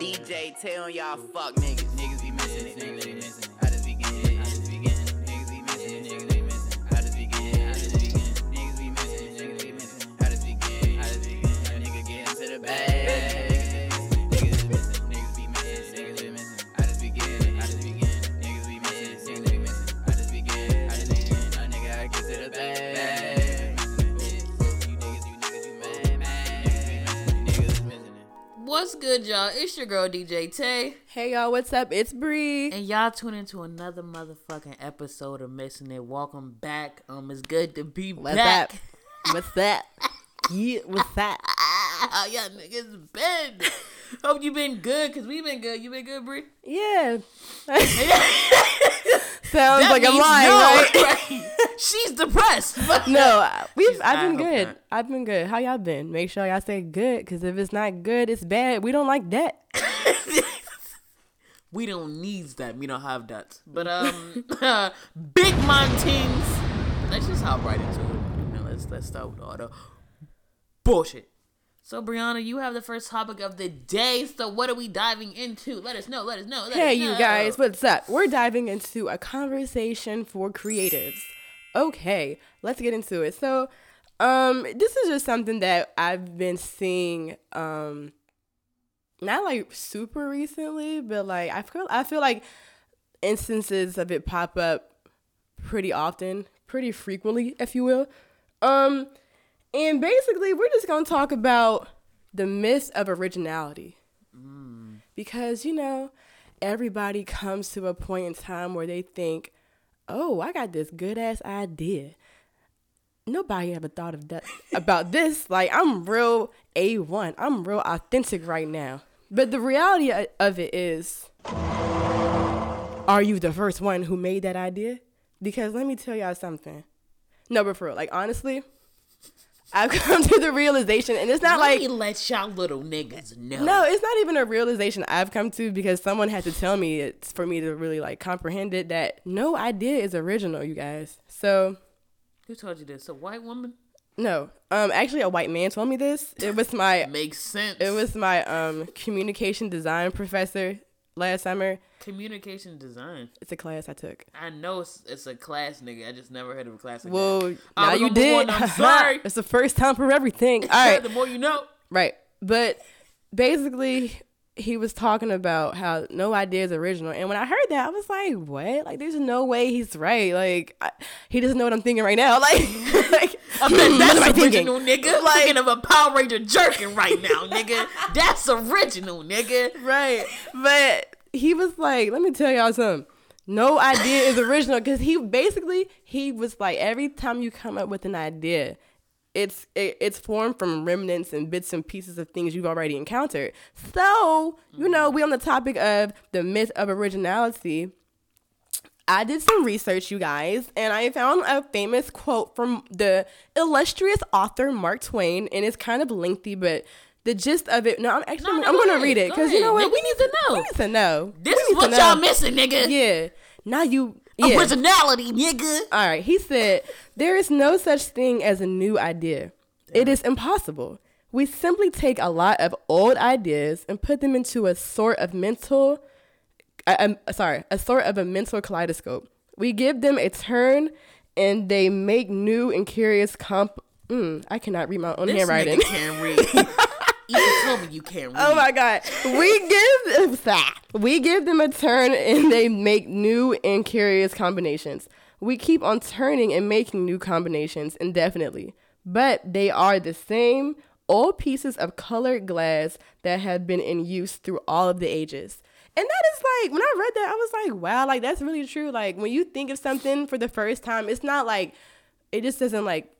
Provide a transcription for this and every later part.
DJ tell y'all fuck niggas. Niggas be missing it, niggas be missing it. Good, y'all? It's your girl DJ Tay, Hey y'all, what's up? It's Bree. and y'all tune into another motherfucking episode of Missing It. Welcome back. Um, it's good to be What's back. that? What's that? Yeah, what's that? How y'all niggas been? Hope you been good, cause we been good. You been good, Bree? Yeah. Sounds That like I'm lying, no, right? right? She's depressed. No, I- we've. She's- I've been good. I've been good. How y'all been? Make sure y'all say good, because if it's not good, it's bad. We don't like that. we don't need that. We don't have that. But um, big mountains. Let's just hop right into it. You know, let's let's start with all the bullshit. So Brianna, you have the first topic of the day. So what are we diving into? Let us know. Let us know. Let Hey, us you guys, what's up? We're diving into a conversation for creatives. Okay, let's get into it. So, um, this is just something that I've been seeing, um, not like super recently, but like I feel I feel like instances of it pop up pretty often, pretty frequently, if you will. Um, and basically, we're just gonna talk about the myth of originality. Because you know everybody comes to a point in time where they think oh i got this good ass idea. Nobody ever thought of that about this. Like i'm real a1 i'm real authentic right now. But the reality of it is are you the first one who made that idea? Because let me tell y'all something. No but for real like honestly i've come to the realization and it's not Let like me let y'all little niggas know. no, it's not even a realization I've come to because someone had to tell me it's for me to really like comprehend it that no idea is original, you guys. So Who told you this? A white woman? no, um, actually a white man told me this. It was my Makes sense. it was my um communication design professor last summer. communication design. It's a class I took. I know it's, it's a class, nigga. I just never heard of a class. Like Well, that. now you did. I'm sorry. it's the first time for everything. All right. the more you know. Right. But basically, he was talking about how no idea is original. And when I heard that, I was like, what? Like, there's no way he's right. Like, I, he doesn't know what I'm thinking right now. Like, like what that's I thinking? original, nigga. Like- thinking of a Power Ranger jerking right now, nigga. That's original, nigga. Right. But he was like, let me tell y'all something. No idea is original because he basically he was like every time you come up with an idea, it's it, it's formed from remnants and bits and pieces of things you've already encountered. So you know we on the topic of the myth of originality. I did some research, you guys, and I found a famous quote from the illustrious author Mark Twain, and it's kind of lengthy, but the gist of it. No, I'm actually No, no, I'm go to ahead, read it go because you know what Nigga, we need to know. We need to know. This We is what know. y'all missing, nigga. Yeah. Now you. Yeah. Originality, nigga. All right. He said, There is no such thing as a new idea. It is impossible. We simply take a lot of old ideas and put them into a sort of mental, I'm sorry, a sort of a mental kaleidoscope. We give them a turn and they make new and curious comp. Mm, I cannot read my own This handwriting. nigga can't read. Even tell me you can't oh read. Oh my god. We give them that. We give them a turn and they make new and curious combinations. We keep on turning and making new combinations indefinitely. But they are the same old pieces of colored glass that have been in use through all of the ages. And that is like when I read that, I was like, wow, like that's really true. Like when you think of something for the first time, it's not like it just doesn't like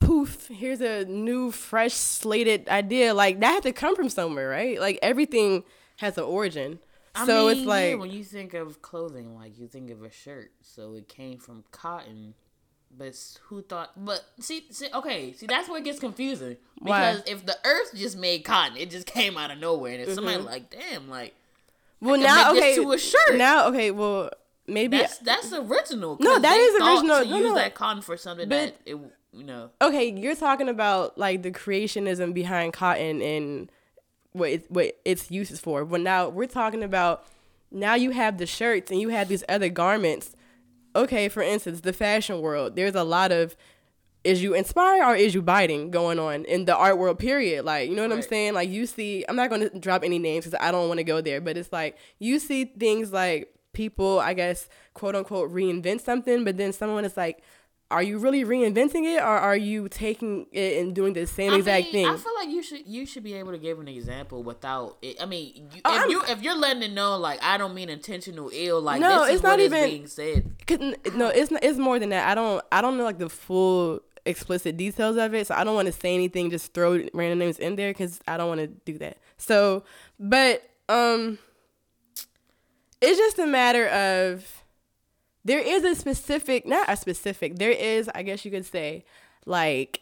poof, here's a new, fresh, slated idea. Like that had to come from somewhere, right? Like everything has an origin. I so mean, it's yeah, like, when you think of clothing, like you think of a shirt, so it came from cotton But who thought? But see, see, okay, see, that's where it gets confusing Why? because if the Earth just made cotton, it just came out of nowhere, and if somebody Mm-hmm. like, damn, like Well, now okay, to a shirt. now okay, well maybe that's that's original. No, that is original. To No, use no. that cotton for something But- that it, you know, okay, you're talking about like the creationism behind cotton and what it, what its uses for. But now we're talking about now you have the shirts and you have these other garments. Okay, for instance, the fashion world. There's a lot of is you inspire or is you biting going on in the art world period like you know what i'm saying like you see i'm not going to drop any names because i don't want to go there but it's like you see things like people i guess quote unquote reinvent something but then someone is like are you really reinventing it or are you taking it and doing the same I exact mean, thing I feel like you should you should be able to give an example without it. I mean, you, Oh, if I'm- you if you're letting it know, like I don't mean intentional ill, like No, this is it's what not is even- being said. No, it's not, it's more than that. I don't I don't know like the full explicit details of it, so I don't want to say anything. Just throw random names in there because I don't want to do that. So, but um, it's just a matter of there is a specific, not a specific. There is, I guess you could say, like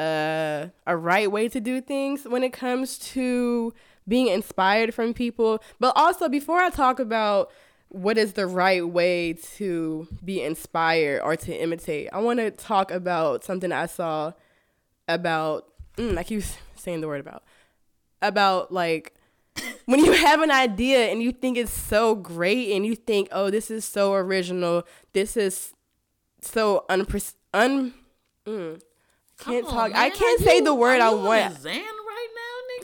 uh, a right way to do things when it comes to being inspired from people. But also, before I talk about what is the right way to be inspired or to imitate, I want to talk about something I saw about, mm, I keep saying the word about, about like when you have an idea and you think it's so great and you think, oh, this is so original, this is so unpre- un. Mm, can't Come talk. on, I can't say you- the word are I on want. a Zan right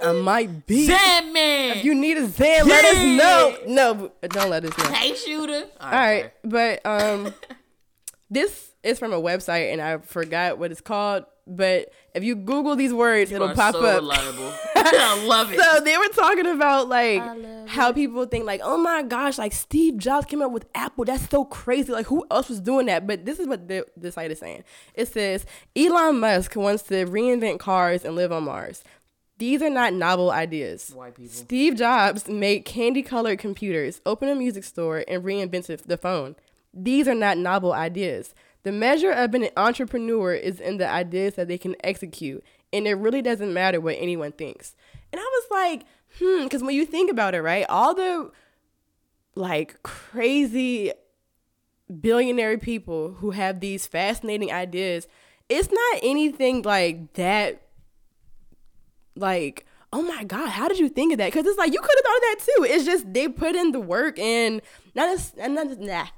I now, nigga. might be. Zan man. If you need a Zan, let us know. No, don't let us know. hey shooter. All right, but um, this is from a website and I forgot what it's called. But if you Google these words, it'll pop so up. reliable. I love it. So they were talking about like I love how people think like, oh my gosh, like Steve Jobs came up with Apple. That's so crazy. Like who else was doing that? But this is what the, the site is saying. It says Elon Musk wants to reinvent cars and live on Mars. These are not novel ideas. White people. Steve Jobs made candy colored computers, opened a music store, and reinvented the phone. These are not novel ideas. The measure of an entrepreneur is in the ideas that they can execute, and it really doesn't matter what anyone thinks. And I was like, hmm, because when you think about it, right, all the like crazy billionaire people who have these fascinating ideas, it's not anything like that like oh my god how did you think of that? Because it's like you could have thought of that too. It's just they put in the work and not as not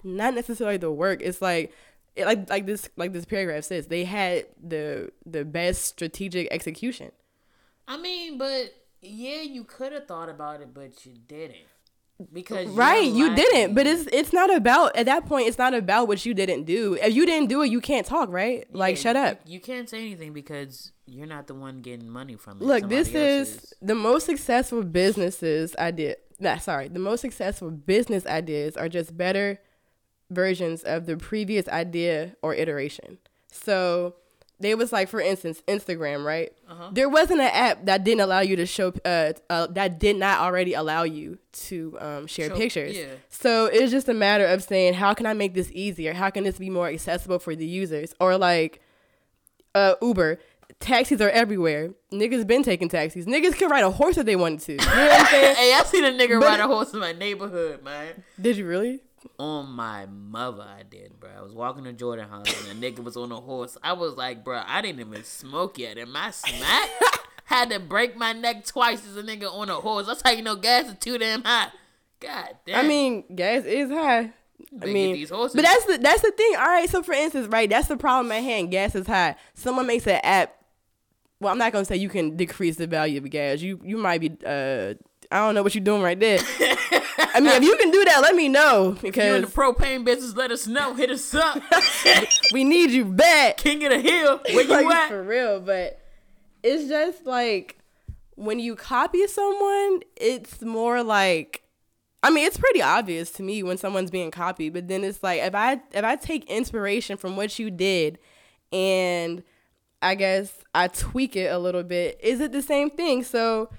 not necessarily the work. It's like it, like like this like this paragraph says they had the the best strategic execution I mean, but yeah, you could have thought about it, but you didn't. Because right you didn't but it's it's not about at that point it's not about what you didn't do if you didn't do it you can't talk right like Yeah, shut up You, can't say anything because you're not the one getting money from it. Look, this Somebody else is the most successful businesses idea. Nah, sorry, the most successful business ideas are just better versions of the previous idea or iteration. So they was like, for instance, Instagram, right? Uh-huh. There wasn't an app that didn't allow you to show, uh, uh that did not already allow you to um, share Show- pictures. yeah. So it's just a matter of saying, how can I make this easier? How can this be more accessible for the users? Or like, uh, Uber. Taxis are everywhere. Niggas been taking taxis. Niggas can ride a horse if they wanted to. You know what I'm saying? hey, I seen a nigga But- ride a horse in my neighborhood, man. Did you really? On my mother, I did, bro. I was walking to Jordan House and a nigga was on a horse. I was like, bro, I didn't even smoke yet, and my smack had to break my neck twice as a nigga on a horse. That's how you know gas is too damn high. God damn. I mean, gas is high. I mean, these horses. but that's the that's the thing. All right, so for instance, right, that's the problem at hand. Gas is high. Someone makes an app. Well, I'm not gonna say you can decrease the value of gas. You you might be. uh I don't know what you're doing right there. I mean, if you can do that, let me know If you in the propane business, let us know. Hit us up. we need you back. King of the hill. Where you like, at? for real, but it's just like when you copy someone, it's more like I mean, it's pretty obvious to me when someone's being copied, but then it's like if I if I take inspiration from what you did and I guess I tweak it a little bit, is it the same thing? So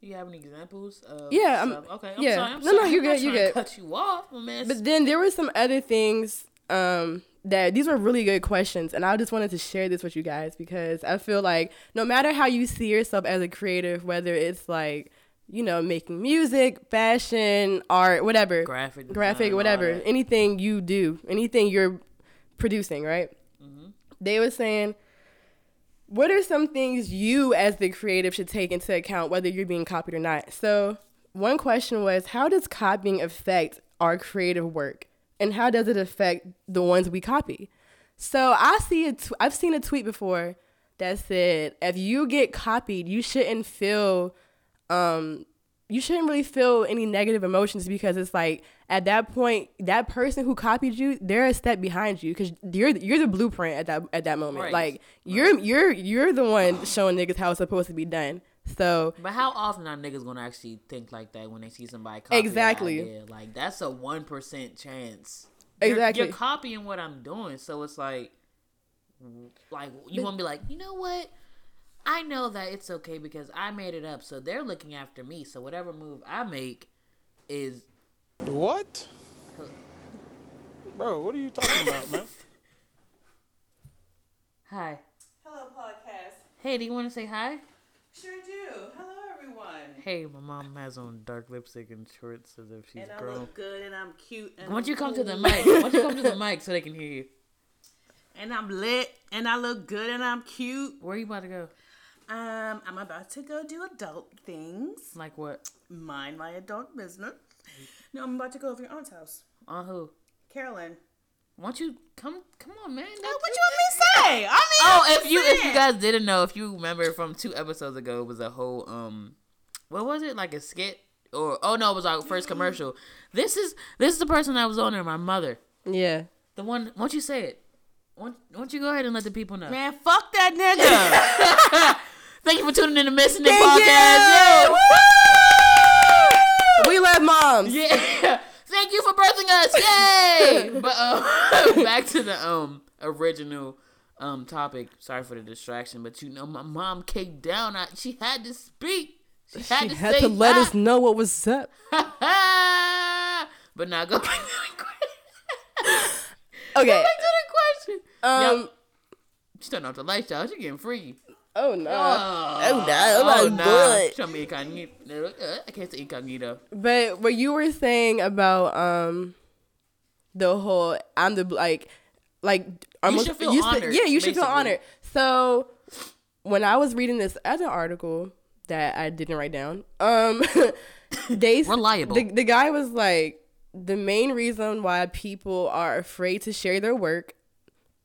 You have any examples? Of Yeah, I'm- okay. I'm yeah. sorry. I'm No, no, sorry. you I'm not good, you good. Cut you off, man. But then there were some other things um, that these were really good questions, and I just wanted to share this with you guys because I feel like no matter how you see yourself as a creative, whether it's like you know making music, fashion, art, whatever, Graphic graphic, design, whatever, anything you do, anything you're producing, right? Mm-hmm. They were saying. What are some things you, as the creative, should take into account whether you're being copied or not? So, one question was How does copying affect our creative work? And how does it affect the ones we copy? So, I see a t- I've seen a tweet before that said, If you get copied, you shouldn't feel um, you shouldn't really feel any negative emotions because it's like at that point that person who copied you they're a step behind you because you're you're the blueprint at that at that moment Right. like you're you're you're the one showing niggas how it's supposed to be done so But how often are niggas gonna actually think like that when they see somebody copy Exactly. Like that's a one percent chance. You're- Exactly. You're, copying what I'm doing, so it's like, like you want to be like, you know what? I know that it's okay because I made it up, so they're looking after me. So whatever move I make is What? Bro, what are you talking about, man? hi. Hello, podcast. Hey, do you want to say hi? Sure do. Hello, everyone. Hey, my mom has on dark lipstick and shorts as if she's And I grown. look good, and I'm cute. And Why don't I'm you come to the mic? Why don't you come to the mic so they can hear you? And I'm lit, and I look good, and I'm cute. Where you about to go? Um, I'm about to go do adult things. Like what? Mind my adult business. No, I'm about to go over your aunt's house, On who? Carolyn. Why don't you come? Come on, man. Oh, what you want me to say? I mean, Oh, I'm if you if you guys didn't know, if you remember from two episodes ago, it was a whole um, what was it like a skit or oh no, it was our first commercial. This is this is the person that was on there, my mother, yeah the one. Why don't you say it? Why don't, why don't you go ahead and let the people know? man, fuck that nigga. Thank you for tuning in to Missing the Thank Podcast. you. we love moms Yeah. yeah. Thank you for birthing us. Yay! but uh, back to the um original um topic. Sorry for the distraction, but you know my mom came down. I, she had to speak. She had she to had to let us know what was up but now go back to the question. okay Go Back to the question. um Yep. She turned off the lights, y'all. She getting freaky. Oh no Oh, oh no oh, my god Show me incognito. Uh, I can't say incognito. But what you were saying about um the whole I'm the like like almost should feel you honored, yeah, you should feel basically. honored. So when I was reading this other article that I didn't write down, um they Reliable. The, the guy was like the main reason why people are afraid to share their work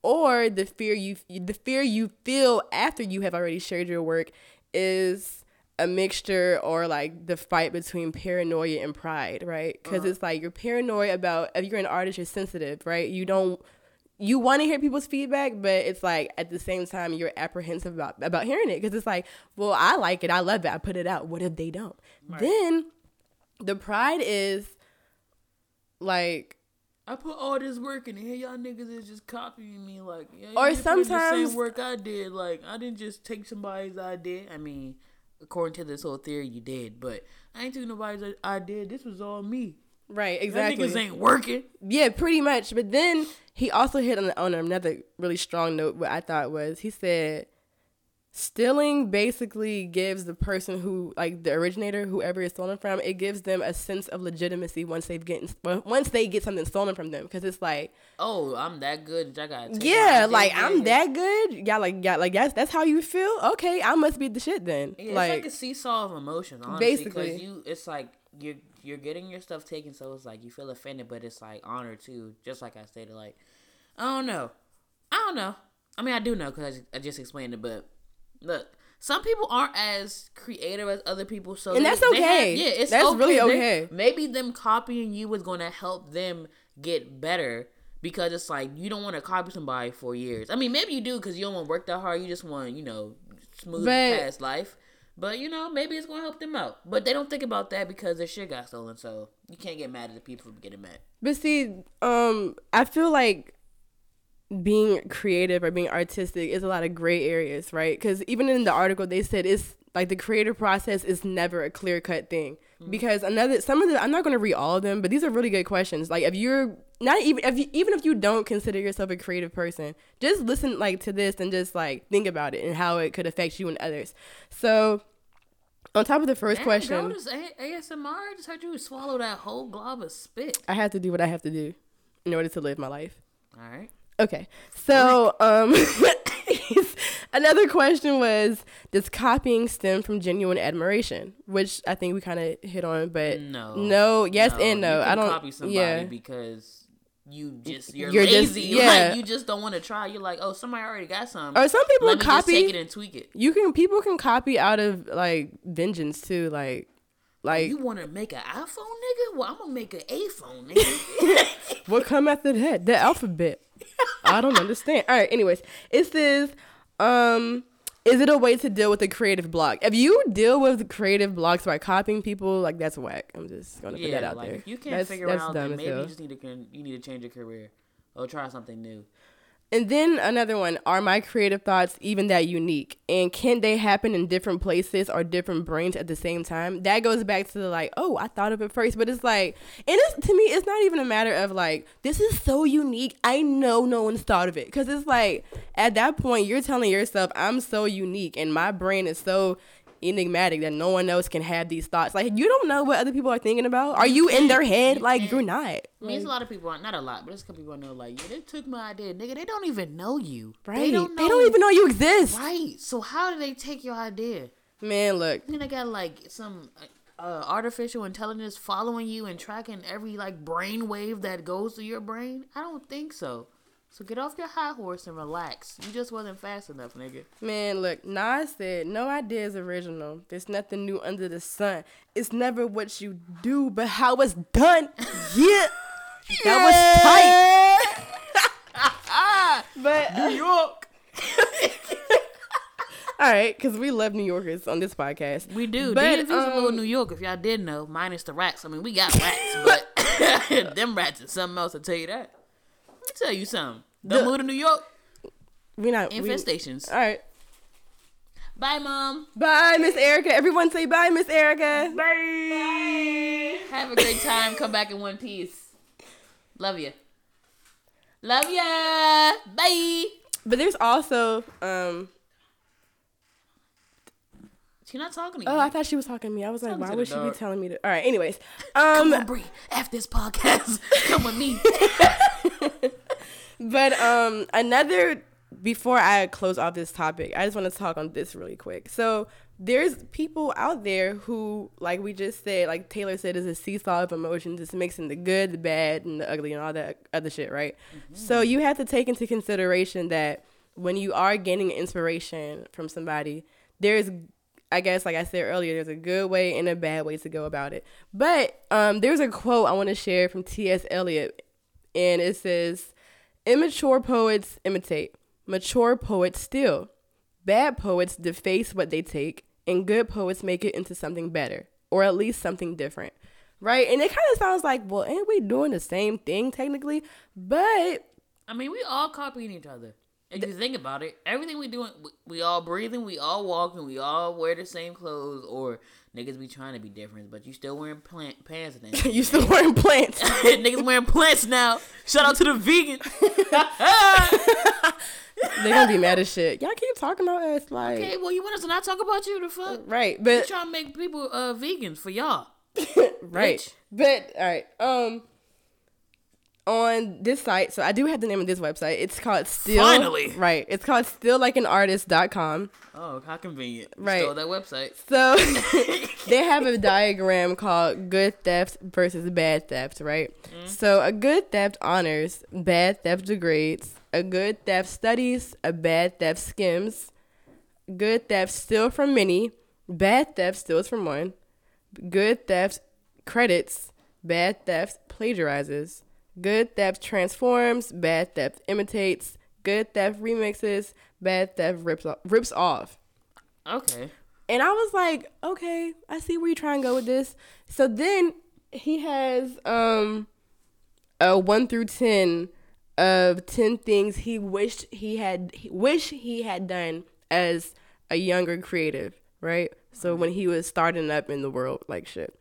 or the fear you the fear you feel after you have already shared your work is a mixture or like the fight between paranoia and pride, right? Because uh-huh. it's like you're paranoid about if you're an artist, you're sensitive, right? You don't you want to hear people's feedback, but it's like at the same time you're apprehensive about about hearing it because it's like, well, I like it, I love it, I put it out. What if they don't? Then the pride is like I put all this work in, and here y'all niggas is just copying me. Like, yeah, Or didn't put in the sometimes- same work I did. Like, I didn't just take somebody's idea. I mean, according to this whole theory, you did, but I ain't took nobody's idea. This was all me. right, That exactly. niggas ain't working. Yeah, pretty much. But then he also hit on, the on another really strong note. What I thought was he said, stealing basically gives the person who, like the originator, whoever is stolen from, it gives them a sense of legitimacy once they've getting once they get something stolen from them. Because it's like, Oh, I'm that good. I got. yeah, like. I'm that good. Yeah, like yeah, like that's that's how you feel. Okay, I must be the shit then. Yeah, it's like, like, a seesaw of emotions, honestly. Basically. because you, it's like you're you're getting your stuff taken, so it's like you feel offended, but it's like honor too. Just like I stated, like I don't know, I don't know. I mean, I do know because I, I just explained it, but look. Some people aren't as creative as other people, so And they- that's okay. have- yeah, it's That's okay. really They- okay. maybe them copying you is going to help them get better because it's like you don't want to copy somebody for years. I mean, maybe you do because you don't want to work that hard. You just want you know smooth But- past life. But you know, maybe it's gonna help them out. But they don't think about that because their shit got stolen. So you can't get mad at the people for getting mad. But see, um, I feel like being creative or being artistic is a lot of gray areas, right? Because even in the article, they said it's Like the creative process is never a clear cut thing. Mm-hmm. Because another some of the I'm not gonna read all of them, but these are really good questions. Like if you're not even if you, even if you don't consider yourself a creative person, just listen like to this and just like think about it and how it could affect you and others. So on top of the first Damn, question, Girl, A- ASMR I just heard you swallow that whole glob of spit. I have to do what I have to do in order to live my life. All right. Okay. So, um, another question was Does copying stem from genuine admiration? Which I think we kind of hit on, but No. no, yes and no. I don't. copy somebody yeah. because you just you're, You're just- lazy. yeah. Like, you just don't want to try. You're like, oh, somebody already got some. Or some people Let me just take copy. it and tweak it. You can people can copy out of like vengeance too, like like You want to make an iPhone, nigga? Well, I'm gonna make an A phone, nigga. what come after that? The alphabet. I don't understand. All right. Anyways, it says, um, is it a way to deal with a creative block? If you deal with creative blocks by copying people, like that's whack. I'm just gonna put that out like there. you can't that's, figure that's out, maybe you just need to you need to change your career or try something new. And then another one, are my creative thoughts even that unique? And can they happen in different places or different brains at the same time? That goes back to the like, oh, I thought of it first, but it's like, and it's to me, it's not even a matter of like, this is so unique. I know no one's thought of it. Cause it's like, at that point, you're telling yourself, I'm so unique and my brain is so enigmatic that no one else can have these thoughts. Like, you don't know what other people are thinking about. Are you in their head? You Like, can't. you're not. I mean, it's a lot of people, not a lot, but there's a couple people I know, like, yeah, they took my idea. Nigga, they don't even know you. Right. They don't know. even know you exist. Right. So how do they take your idea? Man, look. I mean, they got, like, some uh, artificial intelligence following you and tracking every, like, brain wave that goes through your brain? I don't think so. So get off your high horse and relax. You just wasn't fast enough, nigga. Man, look, Nas said, no idea is original. There's nothing new under the sun. It's never what you do, but how it's done. Yeah. That was tight. but, New York. All right, because we love New Yorkers on this podcast. We do. But, Invisible um, New York, if y'all didn't know, minus the rats. I mean, we got rats, but them rats is something else, I'll tell you that. Let me tell you something. Don't The- move to New York. We not. We, all Infestations. right. Bye, Mom. Bye, Miss Erica. Everyone say bye, Miss Erica. Bye. Have a great time. Come back in one piece. Love you. Love ya. Bye. But there's also, um, She's not talking to you. oh, I thought she was talking to me. I was like, Talking why to would the she be telling me to? All right, anyways. Come Um, on, Bree. After this podcast, come with me. But um another before I close off this topic, I just want to talk on this really quick. So there's people out there who, like we just said, like Taylor said, is a seesaw of emotions. It's mixing the good, the bad, and the ugly, and all that other shit, right? So you have to take into consideration that when you are gaining inspiration from somebody, there's I guess, like I said earlier, there's a good way and a bad way to go about it. But um, there's a quote I want to share from T.S. Eliot, and it says, Immature poets imitate, mature poets steal. Bad poets deface what they take, and good poets make it into something better, or at least something different. Right? And it kind of sounds like, well, ain't we doing the same thing technically? But I mean, we all copying each other. If you think about it, everything we doing, we, we all breathing, we all walking, we all wear the same clothes, or niggas be trying to be different, but you still wearing plant pants and then you still wearing plants. niggas wearing plants now. Shout out to the vegans. They're gonna be mad as shit. Y'all keep talking about us like okay, well, you want us to not talk about you? The fuck? right, but trying to make people uh vegans for y'all. right, bitch. but all right. Um, on this site, so I do have the name of this website. It's called Still. Finally. right. It's called steallikeanartist.com. Oh, how convenient. Right. Stole that website. So they have a diagram called good theft versus bad theft, right? Mm-hmm. So a good theft honors, bad theft degrades. A good theft studies, a bad theft skims. Good theft steal from many, bad theft steals from one. Good theft credits, bad theft plagiarizes. Good theft transforms, bad theft imitates. Good theft remixes, bad theft rips off, rips off. Okay. And I was like, okay, I see where you're trying to go with this. So then he has um a one through ten of ten things he wished he had wish he had done as a younger creative, right? So when he was starting up in the world, like shit.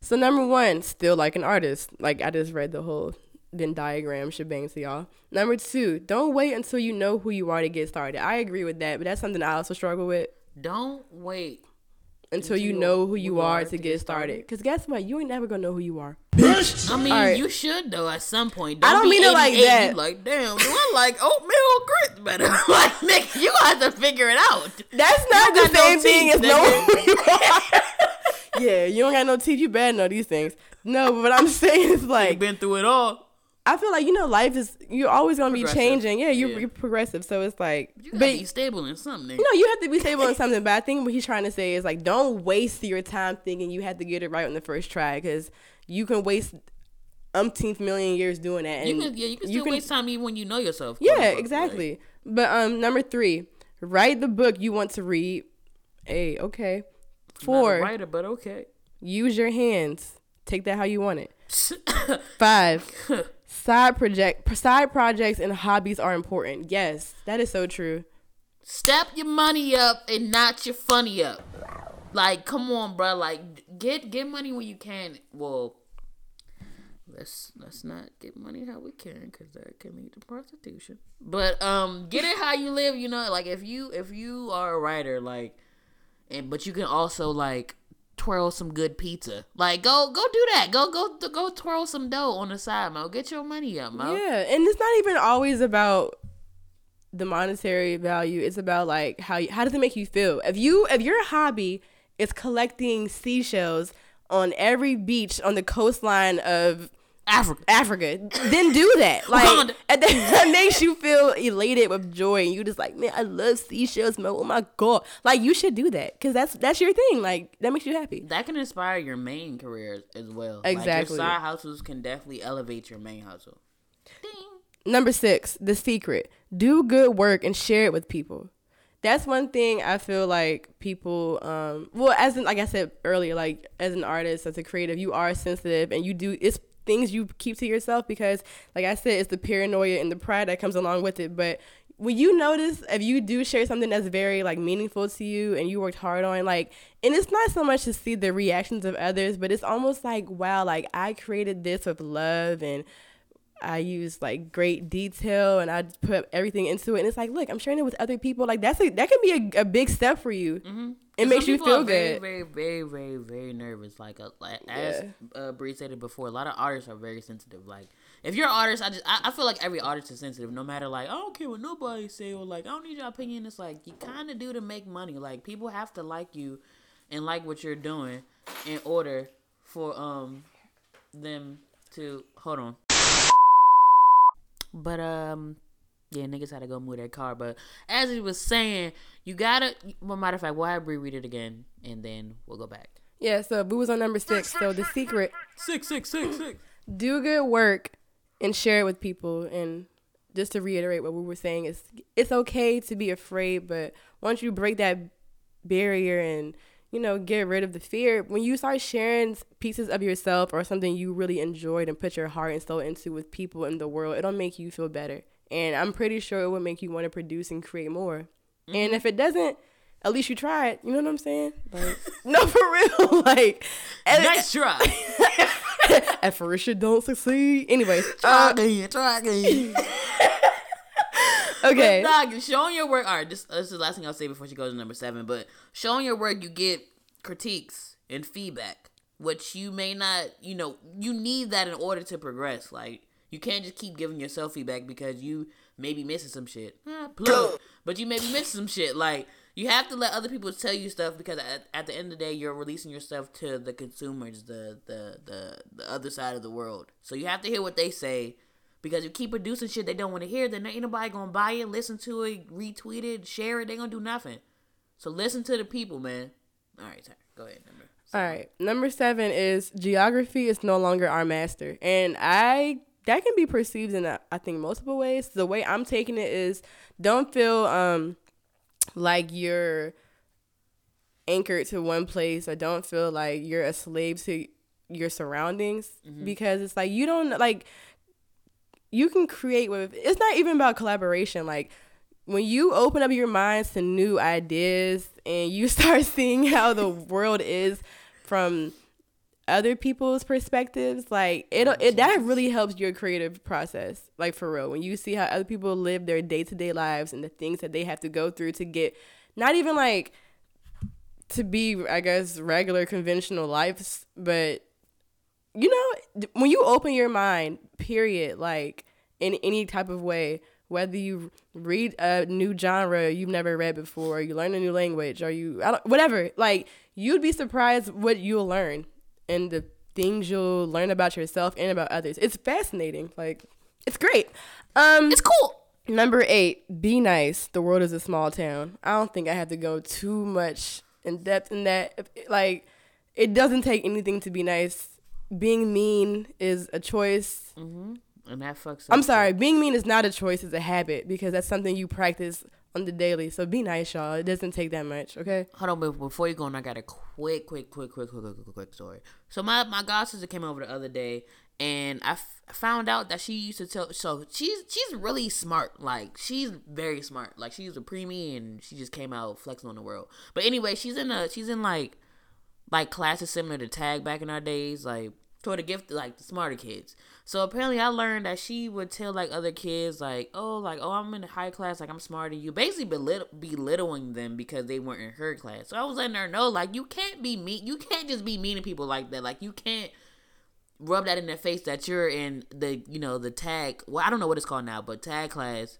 So number one, steal like an artist. Like I just read the whole Venn diagram shebang to y'all. Number two, don't wait until you know who you are to get started. I agree with that, but that's something I also struggle with Don't wait. until you know who you are to get started. Cause guess what? You ain't never gonna know who you are. Bitch. I mean, Alright. you should though at some point. I don't be mean it like 88, that. you Like, damn, do I like oatmeal grits better? like, nigga, you gonna have to figure it out. That's not the got no same thing teeth, as knowing who you are. yeah, you don't got no teeth. You better know these things. No, but what I'm saying is You've like been through it all. I feel like you know life is you're always gonna be changing. Yeah, you're, Yeah. you're progressive. So it's like, You but gotta be stable in something. you know you have to be stable in something. But I think what he's trying to say is like, don't waste your time thinking you have to get it right on the first try because you can waste umpteenth million years doing that. And you can, yeah, you can still waste time even when you know yourself. Yeah, exactly. like, But um, number three, write the book you want to read. Hey, okay. Four, writer, but okay. use your hands. Take that how you want it. Five, side project, side projects and hobbies are important. Yes, that is so true. Step your money up and not your funny up. Like, come on, bro. Like, get get money when you can. Well, let's let's not get money how we can, because that can lead to prostitution. But um, get it how you live. You know, like if you if you are a writer, like, and but you can also like twirl some good pizza. Like, go go do that. Go go go twirl some dough on the side, Mo. Get your money up, Mo. Yeah, and it's not even always about the monetary value. It's about like how you, how does it make you feel? If you if your hobby is collecting seashells on every beach on the coastline of Africa. Africa, then do that. Like Wakanda. and then that makes you feel elated with joy, and you just like, man, I love seashells, man. Oh my god, like you should do that because that's that's your thing. Like that makes you happy. That can inspire your main career as well. Exactly. Like your side hustles can definitely elevate your main hustle. Ding. Number six, the secret: do good work and share it with people. That's one thing I feel like people, um, well, as in, like I said earlier, like as an artist, as a creative, you are sensitive and you do it's things you keep to yourself because, like I said, it's the paranoia and the pride that comes along with it. But when you notice if you do share something that's very like meaningful to you and you worked hard on, like, and it's not so much to see the reactions of others, but it's almost like wow, like I created this with love and I use like great detail and I put everything into it. And it's like, look, I'm sharing it with other people. Like that's a, that can be a, a big step for you. It makes you feel good. Very, very, very, very nervous. Like, uh, like as uh, Bree said it before, a lot of artists are very sensitive. Like, if you're an artist, I just I, I feel like every artist is sensitive. No matter like, I don't care what nobody say or like, I don't need your opinion. It's like you kind of do to make money. Like, people have to like you and like what you're doing in order for um them to hold on. But um, yeah, niggas had to go move their car. But as he was saying, you gotta. Well, matter of fact, we'll have Bree read it again, and then we'll go back. Yeah. So Boo was on number six. So the secret: Six, six, six, six. do good work and share it with people. And just to reiterate what we were saying it's it's okay to be afraid, but once you break that barrier and you know get rid of the fear, when you start sharing pieces of yourself or something you really enjoyed and put your heart and soul into with people in the world, it'll make you feel better. And I'm pretty sure it will make you want to produce and create more. And if it doesn't, at least you tried. You know what I'm saying? Like, no, for real. like, and- Nice try. at first you don't succeed. Anyways, try uh, again. Try again. okay. But dog, showing your work. All right, this, this is the last thing I'll say before she goes to number seven. But showing your work, you get critiques and feedback, which you may not. You know, you need that in order to progress. Like you can't just keep giving yourself feedback because you may be missing some shit. Plug. But you may be missing some shit. Like you have to let other people tell you stuff because at, at the end of the day, you're releasing yourself to the consumers, the the the the other side of the world. So you have to hear what they say. Because you keep producing shit they don't want to hear, then ain't nobody gonna buy it, listen to it, retweet it, share it. They gonna do nothing. So listen to the people, man. All right, sorry. Go ahead. Number. All right. Number seven is geography is no longer our master, and I that can be perceived in I think multiple ways. The way I'm taking it is don't feel um like you're anchored to one place, or don't feel like you're a slave to your surroundings because it's like you don't like you can create with it's not even about collaboration like when you open up your minds to new ideas and you start seeing how the world is from other people's perspectives, like it, it that really helps your creative process. Like for real, when you see how other people live their day to day lives and the things that they have to go through to get, not even like to be, I guess, regular conventional lives, but you know, when you open your mind, period, like in any type of way, whether you read a new genre you've never read before, or you learn a new language, or you, I don't, whatever, like you'd be surprised what you'll learn and the things you'll learn about yourself and about others. It's fascinating. Like, it's great. Um, It's cool. Number eight, be nice. The world is a small town. I don't think I have to go too much in depth in that. Like, it doesn't take anything to be nice. Being mean is a choice. Mm-hmm. And that fucks. I'm sorry, being mean is not a choice, it's a habit because that's something you practice on the daily. So be nice, y'all. It doesn't take that much, okay? Hold on, but before you go on, I got a quick, quick, quick, quick, quick, quick, quick, quick story. So my my god sister came over the other day, and I f- found out that she used to tell. So she's she's really smart. Like she's very smart. Like she's a preemie, and she just came out flexing on the world. But anyway, she's in a she's in like like classes similar to tag back in our days, like toward the gift like the smarter kids. So apparently I learned that she would tell like other kids like, oh like oh I'm in a high class, like I'm smarter than you. Basically belit- belittling them because they weren't in her class. So I was letting her know like you can't be mean you can't just be mean to people like that. Like you can't rub that in their face that you're in the you know, the tag well, I don't know what it's called now, but tag class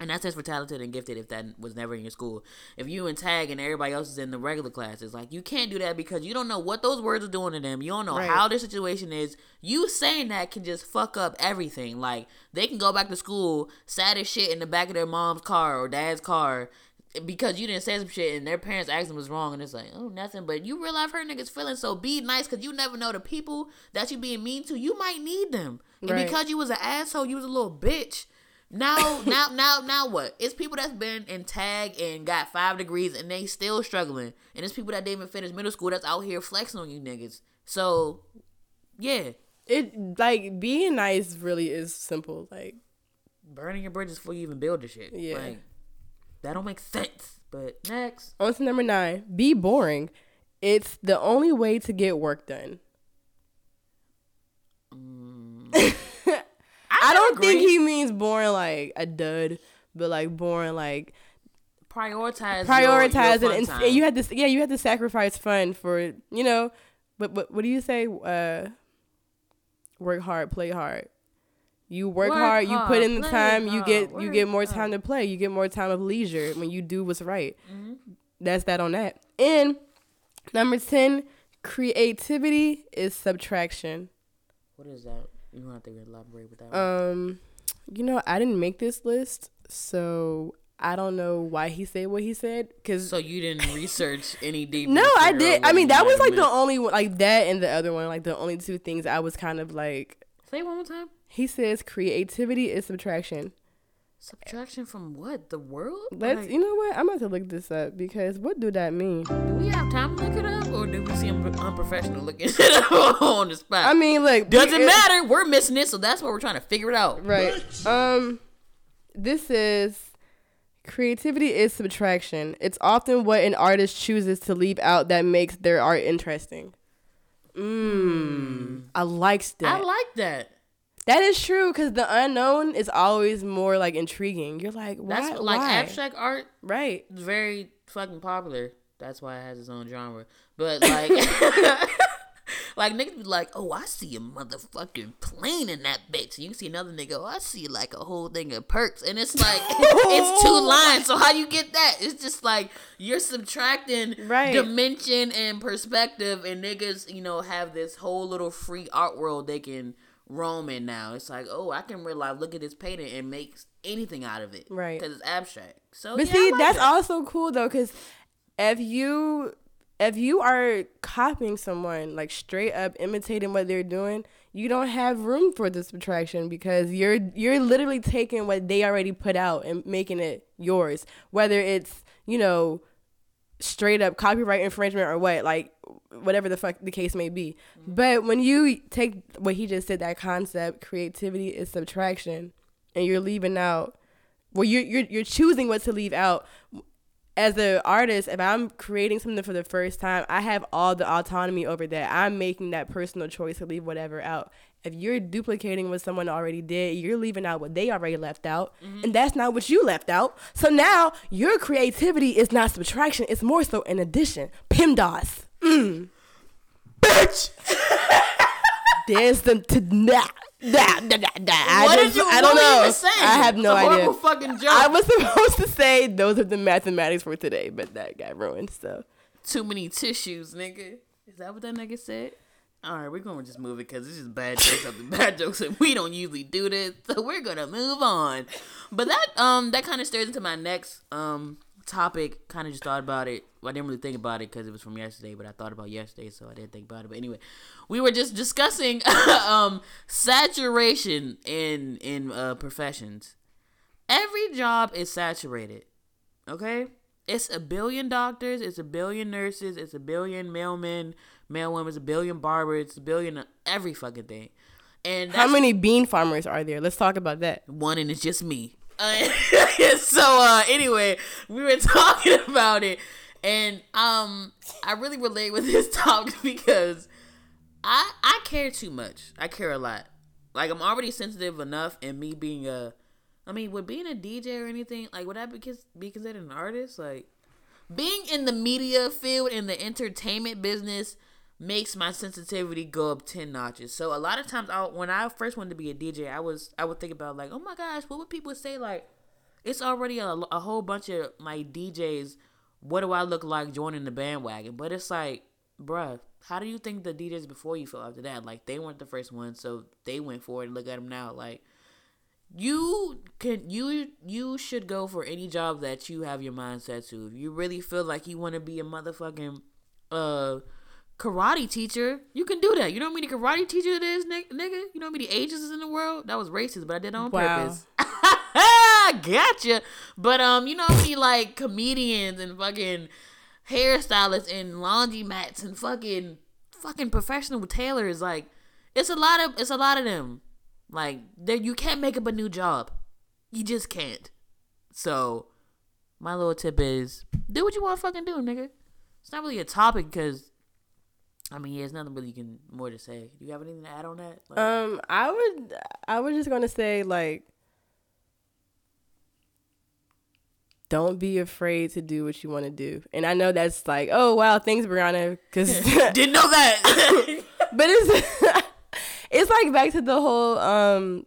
and that stands for talented and gifted if that was never in your school. If you in tag and everybody else is in the regular classes, like you can't do that because you don't know what those words are doing to them. You don't know Right. how their situation is. You saying that can just fuck up everything. Like they can go back to school sad as shit in the back of their mom's car or dad's car because you didn't say some shit and their parents asked them was wrong and it's like oh nothing but you realize her niggas feeling so be nice because you never know the people that you being mean to you might need them and Right. because you was an asshole you was a little bitch now, now, now, now what? It's people that's been in tag and got five degrees and they still struggling. And it's people that didn't even finish middle school that's out here flexing on you niggas. So, yeah, It like being nice really is simple. Like burning your bridges before you even build the shit. Yeah. Like, that don't make sense. But next. on to number nine, be boring. It's the only way to get work done. Mm. I, don't think he means boring like a dud, but like boring like prioritize prioritize your, your it and, and you had to yeah you had to sacrifice fun for you know but but what do you say uh work hard play hard you work, Work hard, you put in the time you get you get more hard. time to play you get more time of leisure when you do what's right Mm-hmm. that's that on that and number 10 creativity is subtraction What is that? You don't have to elaborate with that. one. um you know i didn't make this list so i don't know why he said what he said because so you didn't research any deeper? No, I did. I mean, that was like the only one, like that and the other one, like the only two things I was kind of like. Say it one more time. He says creativity is subtraction. Subtraction from what? The world? Let's, Like- you know what? I'm about to look this up because what do that mean? Do we have time to look it up, or do we seem unprofessional looking shit up on the spot? I mean, like doesn't it- matter. We're missing it, so that's what we're trying to figure it out. right? Um, this is creativity is subtraction. It's often what an artist chooses to leave out that makes their art interesting. Mmm, I likes that. I like that. That is true because the unknown is always more like intriguing. You're like, why? That's like why? abstract art right? very fucking popular. That's why it has its own genre. But like, like niggas be like, oh, I see a motherfucking plane in that bitch. You can see another nigga, oh, I see like a whole thing of perks, and it's like it's two oh. lines. So how you get that? It's just like you're subtracting Right. dimension and perspective, and niggas, you know, have this whole little free art world they can roam in now. It's like, oh, I can realize, look at this painting and make anything out of it, Right. Because it's abstract. So, But yeah, see, like that's that. also cool though, because if you if you are copying someone like straight up imitating what they're doing, you don't have room for the subtraction because you're you're literally taking what they already put out and making it yours. Whether it's you know straight up copyright infringement or what, like whatever the fuck the case may be. Mm-hmm. But when you take what he just said, that concept, creativity is subtraction, and you're leaving out Well, you're you're you're choosing what to leave out. As an artist, if I'm creating something for the first time, I have all the autonomy over that. I'm making that personal choice to leave whatever out. If you're duplicating what someone already did, you're leaving out what they already left out, and that's not what you left out. So now your creativity is not subtraction; it's more so an addition. PEMDAS. Mm. Bitch. There's the to nah, nah, nah, nah, nah. I What did you? I don't what were you know. I have no idea. Fucking joke. I was supposed to say those are the mathematics for today, but that got ruined. So Too many tissues, nigga. Is that what that nigga said? All right, we're gonna just move it because this is bad jokes after bad jokes, and we don't usually do this, so we're gonna move on. But that um that kind of stirs into my next um topic. Kind of just thought about it. Well, I didn't really think about it because it was from yesterday, but I thought about yesterday, so I didn't think about it. But anyway, we were just discussing um saturation in in uh, professions. Every job is saturated. Okay? It's a billion doctors, it's a billion nurses, it's a billion mailmen, mailwomen, it's a billion barbers, it's a billion of every fucking thing. And how many bean farmers are there? Let's talk about that. one and it's just me. Uh, so uh anyway, we were talking about it and um I really relate with this topic because I I care too much. I care a lot. Like I'm already sensitive enough and me being a I mean, would being a DJ or anything like would I be be considered an artist? Like being in the media field in the entertainment business makes my sensitivity go up 10 notches. So a lot of times I when I first wanted to be a DJ, I was I would think about like, "Oh my gosh, what would people say like it's already a, a whole bunch of my DJs what do I look like joining the bandwagon?" But it's like, bruh, how do you think the DJs before you feel after that? Like they weren't the first ones, so they went for it. Look at them now. Like you can you you should go for any job that you have your mindset to. If you really feel like you want to be a motherfucking uh karate teacher, you can do that. You know how many karate teachers it is, nigga? You know how many ages is in the world? That was racist, but I did it on Wow. purpose. gotcha. But um, you know how many like comedians and fucking hairstylists and laundromats and fucking fucking professional tailors like it's a lot of it's a lot of them. Like there you can't make up a new job. You just can't. So my little tip is do what you want to fucking do, nigga. It's not really a topic because I mean, yeah, there's nothing really you can more to say. Do you have anything to add on that? Like, Um, I would I was just gonna say like, don't be afraid to do what you want to do. And I know that's like, oh wow, thanks Brianna, because didn't know that. but it's it's like back to the whole um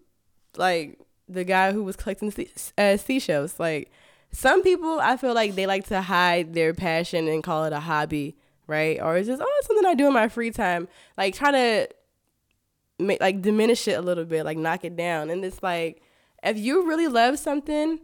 like the guy who was collecting sea- uh, seashells like some people i feel like they like to hide their passion and call it a hobby right? Or it's just oh it's something i do in my free time. Like try to make like diminish it a little bit like knock it down. And it's like if you really love something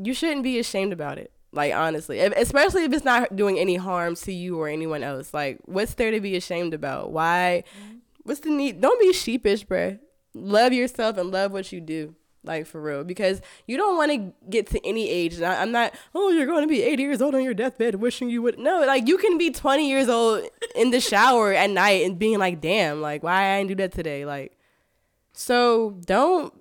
you shouldn't be ashamed about it. Like honestly if, especially if it's not doing any harm to you or anyone else. Like what's there to be ashamed about? Why? Mm-hmm. What's the need? Don't be sheepish bruh. Love yourself and love what you do like for real. Because you don't want to get to any age. I, i'm not oh you're going to be 80 years old on your deathbed wishing you would no like you can be 20 years old in the shower at night and being like damn like why i didn't do that today? Like so don't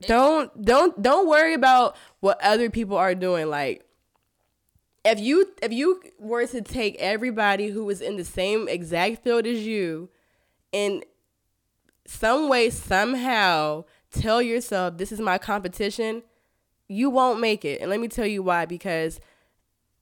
don't don't don't worry about what other people are doing. Like if you if you were to take everybody who was in the same exact field as you and some way somehow tell yourself this is my competition you won't make it. And let me tell you why because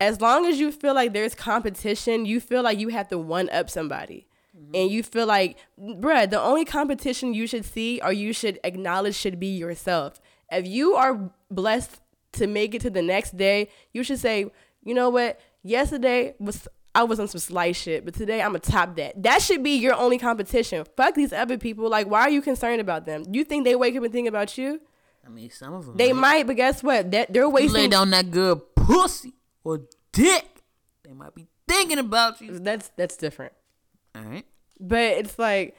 as long as you feel like there's competition you feel like you have to one up somebody. Mm-hmm. And you feel like bruh the only competition you should see or you should acknowledge should be yourself. If you are blessed to make it to the next day you should say you know what? Yesterday was I was on some slight shit, but today I'm gonna top that. That should be your only competition. Fuck these other people. Like, why are you concerned about them? You think they wake up and think about you? I mean, some of them They might. might, but guess what? That they're wasting. You lay down that good pussy or dick, they might be thinking about you. That's that's different. All right. But it's like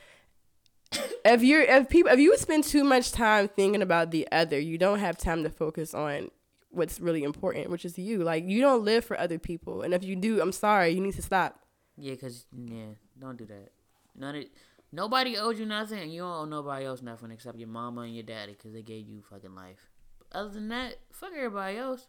if you're if people if you spend too much time thinking about the other, you don't have time to focus on what's really important, which is you. Like you don't live for other people, and if you do, I'm sorry, you need to stop. Yeah, cause yeah, don't do that. None of, nobody owes you nothing, and you don't owe nobody else nothing except your mama and your daddy, cause they gave you fucking life. other than that, fuck everybody else.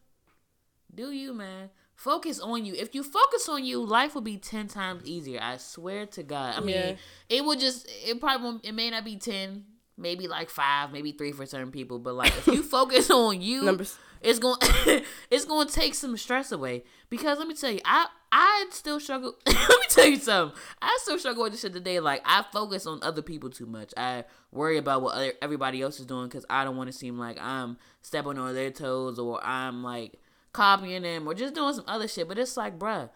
Do you, man? Focus on you. If you focus on you, life will be ten times easier. I swear to God. I mean, Yeah. it will just. It probably won't, it may not be ten, maybe like five, maybe three for certain people. But like, if you focus on you, Numbers. It's gonna, it's going to take some stress away. Because let me tell you, I I still struggle. let me tell you something. I still struggle with this shit today. Like I focus on other people too much. I worry about what other, everybody else is doing because I don't want to seem like I'm stepping on their toes or I'm like copying them or just doing some other shit. But it's like, bruh,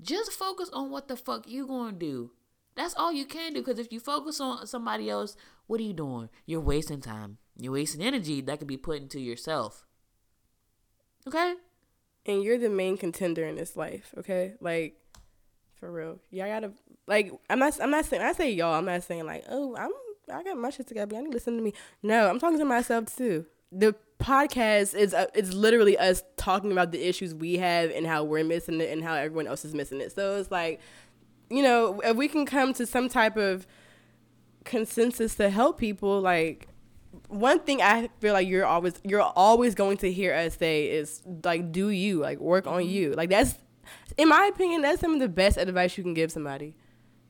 just focus on what the fuck you gonna do. That's all you can do. Because if you focus on somebody else, what are you doing? You're wasting time. You're wasting energy that could be put into yourself. Okay. and you're the main contender in this life, okay? Like for real. Y'all gotta like I'm not I'm not saying I say y'all, I'm not saying like, oh, I'm I got my shit together. Y'all need to listen to me. No, I'm talking to myself too. The podcast is uh, it's literally us talking about the issues we have and how we're missing it and how everyone else is missing it. So it's like, you know, if we can come to some type of consensus to help people, like one thing I feel like you're always you're always going to hear us say is like do you like work on you like that's in my opinion that's some of the best advice you can give somebody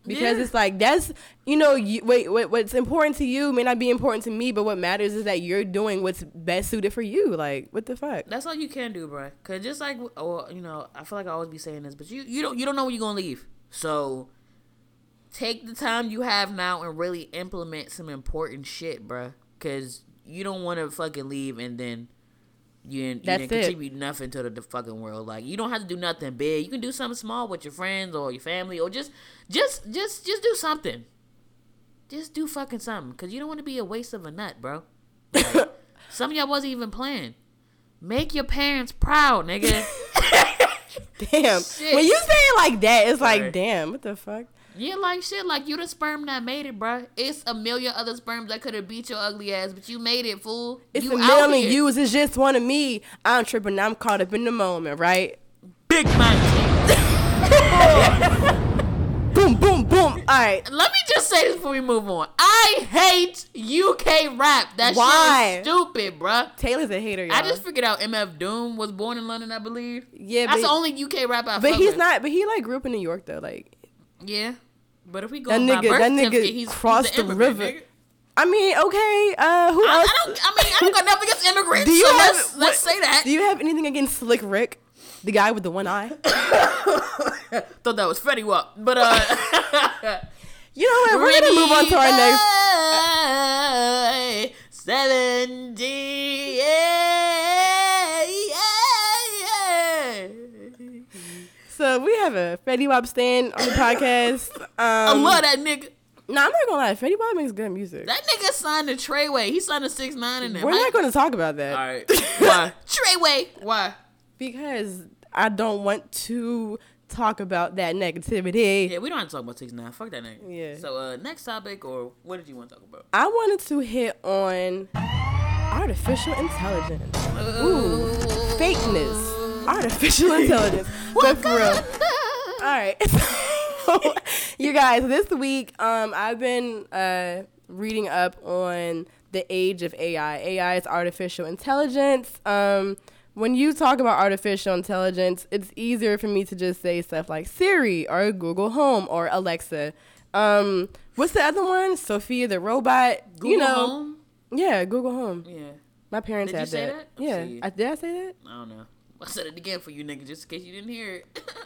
because Yeah. it's like that's you know you, wait, wait what's important to you may not be important to me but what matters is that you're doing what's best suited for you like what the fuck That's all you can do, bro. Cause just like, or you know, I feel like I always be saying this, but you you don't you don't know when you're gonna leave. So take the time you have now and really implement some important shit, bro. Cause you don't want to fucking leave and then you didn't, you didn't contribute nothing to the, the fucking world. Like you don't have to do nothing big. You can do something small with your friends or your family, or just just just just do something. Just do fucking something, cause you don't want to be a waste of a nut, bro. Like, some of y'all wasn't even playing. Make your parents proud, nigga. damn Shit. when you say it like that it's Sorry. like damn what the fuck yeah, like shit, like you the sperm that made it, bruh. It's a million other sperms that could have beat your ugly ass, but you made it, fool. it's you a out million here. yous it's just one of me i'm tripping i'm caught up in the moment right big man. boom boom boom all right Let me just say this before we move on. I hate UK rap. That Why? shit is stupid, bruh. taylor's a hater y'all. I just figured out MF Doom was born in London, I believe. yeah That's the only UK rap I but he's with. not but he like grew up in new york though like Yeah. But if we go That nigga- birth that nigga he's, crossed he's the river. nigga. I mean, okay. Uh, who I, else? I don't. I mean, I don't got nothing against immigrants. Do you so have- let's, let's say that. Do you have anything against Slick Rick, the guy with the one eye? Thought that was Fetty Wap, but uh, You know what? We're gonna move on to our next. next seventy. Yeah, yeah, yeah. So we have a Fetty Wap stand on the podcast. Um, I love that nigga. Nah, I'm not gonna lie. Fetty Wap makes good music. That nigga signed to Treyway. He signed to six nine in there. We're not to talk about that All right. Why? Treyway. Why? because I don't want to talk about that negativity. Yeah, we don't have to talk about six nine. Fuck that nigga. Yeah. So uh, next topic, or what did you want to talk about? I wanted to hit on artificial intelligence. Ooh, fakeness. Artificial intelligence. But for real. All right. So, you guys, this week, um, I've been uh, reading up on the age of AI. AI is artificial intelligence. Um, when you talk about artificial intelligence, it's easier for me to just say stuff like Siri or Google Home or Alexa. Um, what's the other one? Sophia the robot. Google you know, Home. yeah, Google Home. Yeah. My parents Did you had say that. that? Yeah, I, did I say that? I don't know. I said it again for you nigga, just in case you didn't hear it.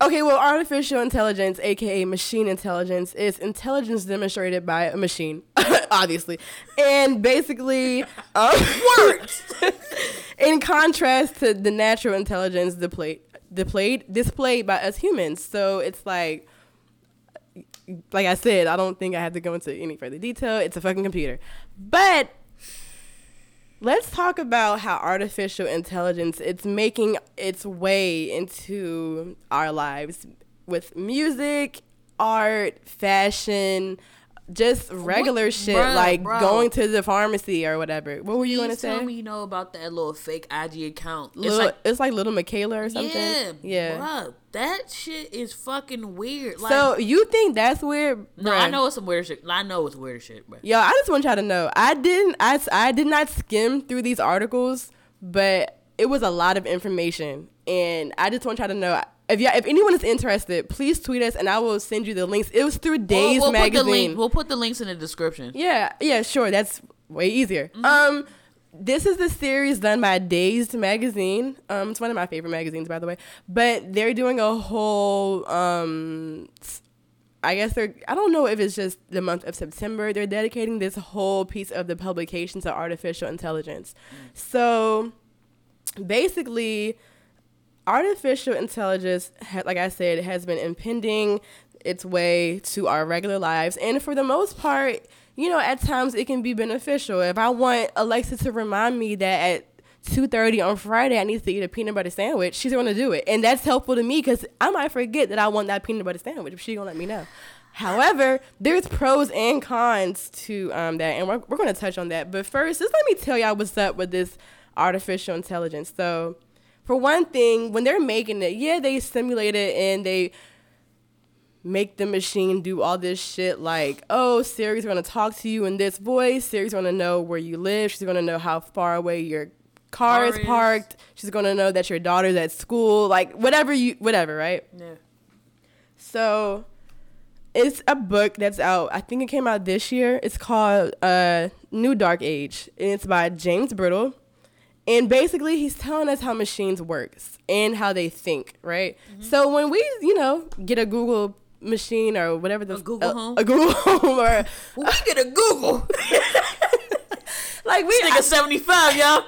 Okay, well, artificial intelligence, aka machine intelligence, is intelligence demonstrated by a machine, obviously, and basically, um, words. in contrast to the natural intelligence displayed, displayed, displayed by us humans. So it's like, like I said, I don't think I have to go into any further detail. It's a fucking computer, but let's talk about how artificial intelligence it's making its way into our lives with music art fashion just regular shit bruh, like bro. going to the pharmacy or whatever what were you going to Please tell say me you know about that little fake IG account. It's like it's like little Miquela or something yeah, yeah bruh, that shit is fucking weird. Like, so you think that's weird no, I know it's some weird shit. I know it's weird shit, bro. Yo, I just want y'all to know I didn't I, I did not skim through these articles but it was a lot of information, and I just want y'all to know. If y'all, if anyone is interested, please tweet us, and I will send you the links. It was through Days we'll, we'll Put the magazine. link, we'll put the links in the description. Yeah, yeah, sure. That's way easier. Mm-hmm. Um, this is the series done by Dazed Magazine. Um, it's one of my favorite magazines, by the way. But they're doing a whole. Um, I guess they're. I don't know if it's just the month of September. They're dedicating this whole piece of the publication to artificial intelligence. So, basically, artificial intelligence, like I said, has been impending its way to our regular lives, and for the most part, you know, at times it can be beneficial. If I want Alexa to remind me that at two thirty on Friday I need to eat a peanut butter sandwich, she's gonna do it, and that's helpful to me because I might forget that I want that peanut butter sandwich if she gonna let me know. However, there's pros and cons to um, that, and we're, we're going to touch on that. But first, just let me tell y'all what's up with this artificial intelligence. So, for one thing, when they're making it, yeah, they simulate it and they make the machine do all this shit like, oh, Siri's gonna talk to you in this voice. Siri's gonna know where you live. She's gonna know how far away your car is parked. She's gonna know that your daughter's at school. Like whatever you, whatever, right? Yeah. So it's a book that's out. I think it came out this year. It's called uh, New Dark Age, and it's by James Bridle. And basically, he's telling us how machines works and how they think, right? So when we, you know, get a Google machine or whatever the A Google a, Home? a Google Home, or we get a Google. like we, Nigga 75, y'all.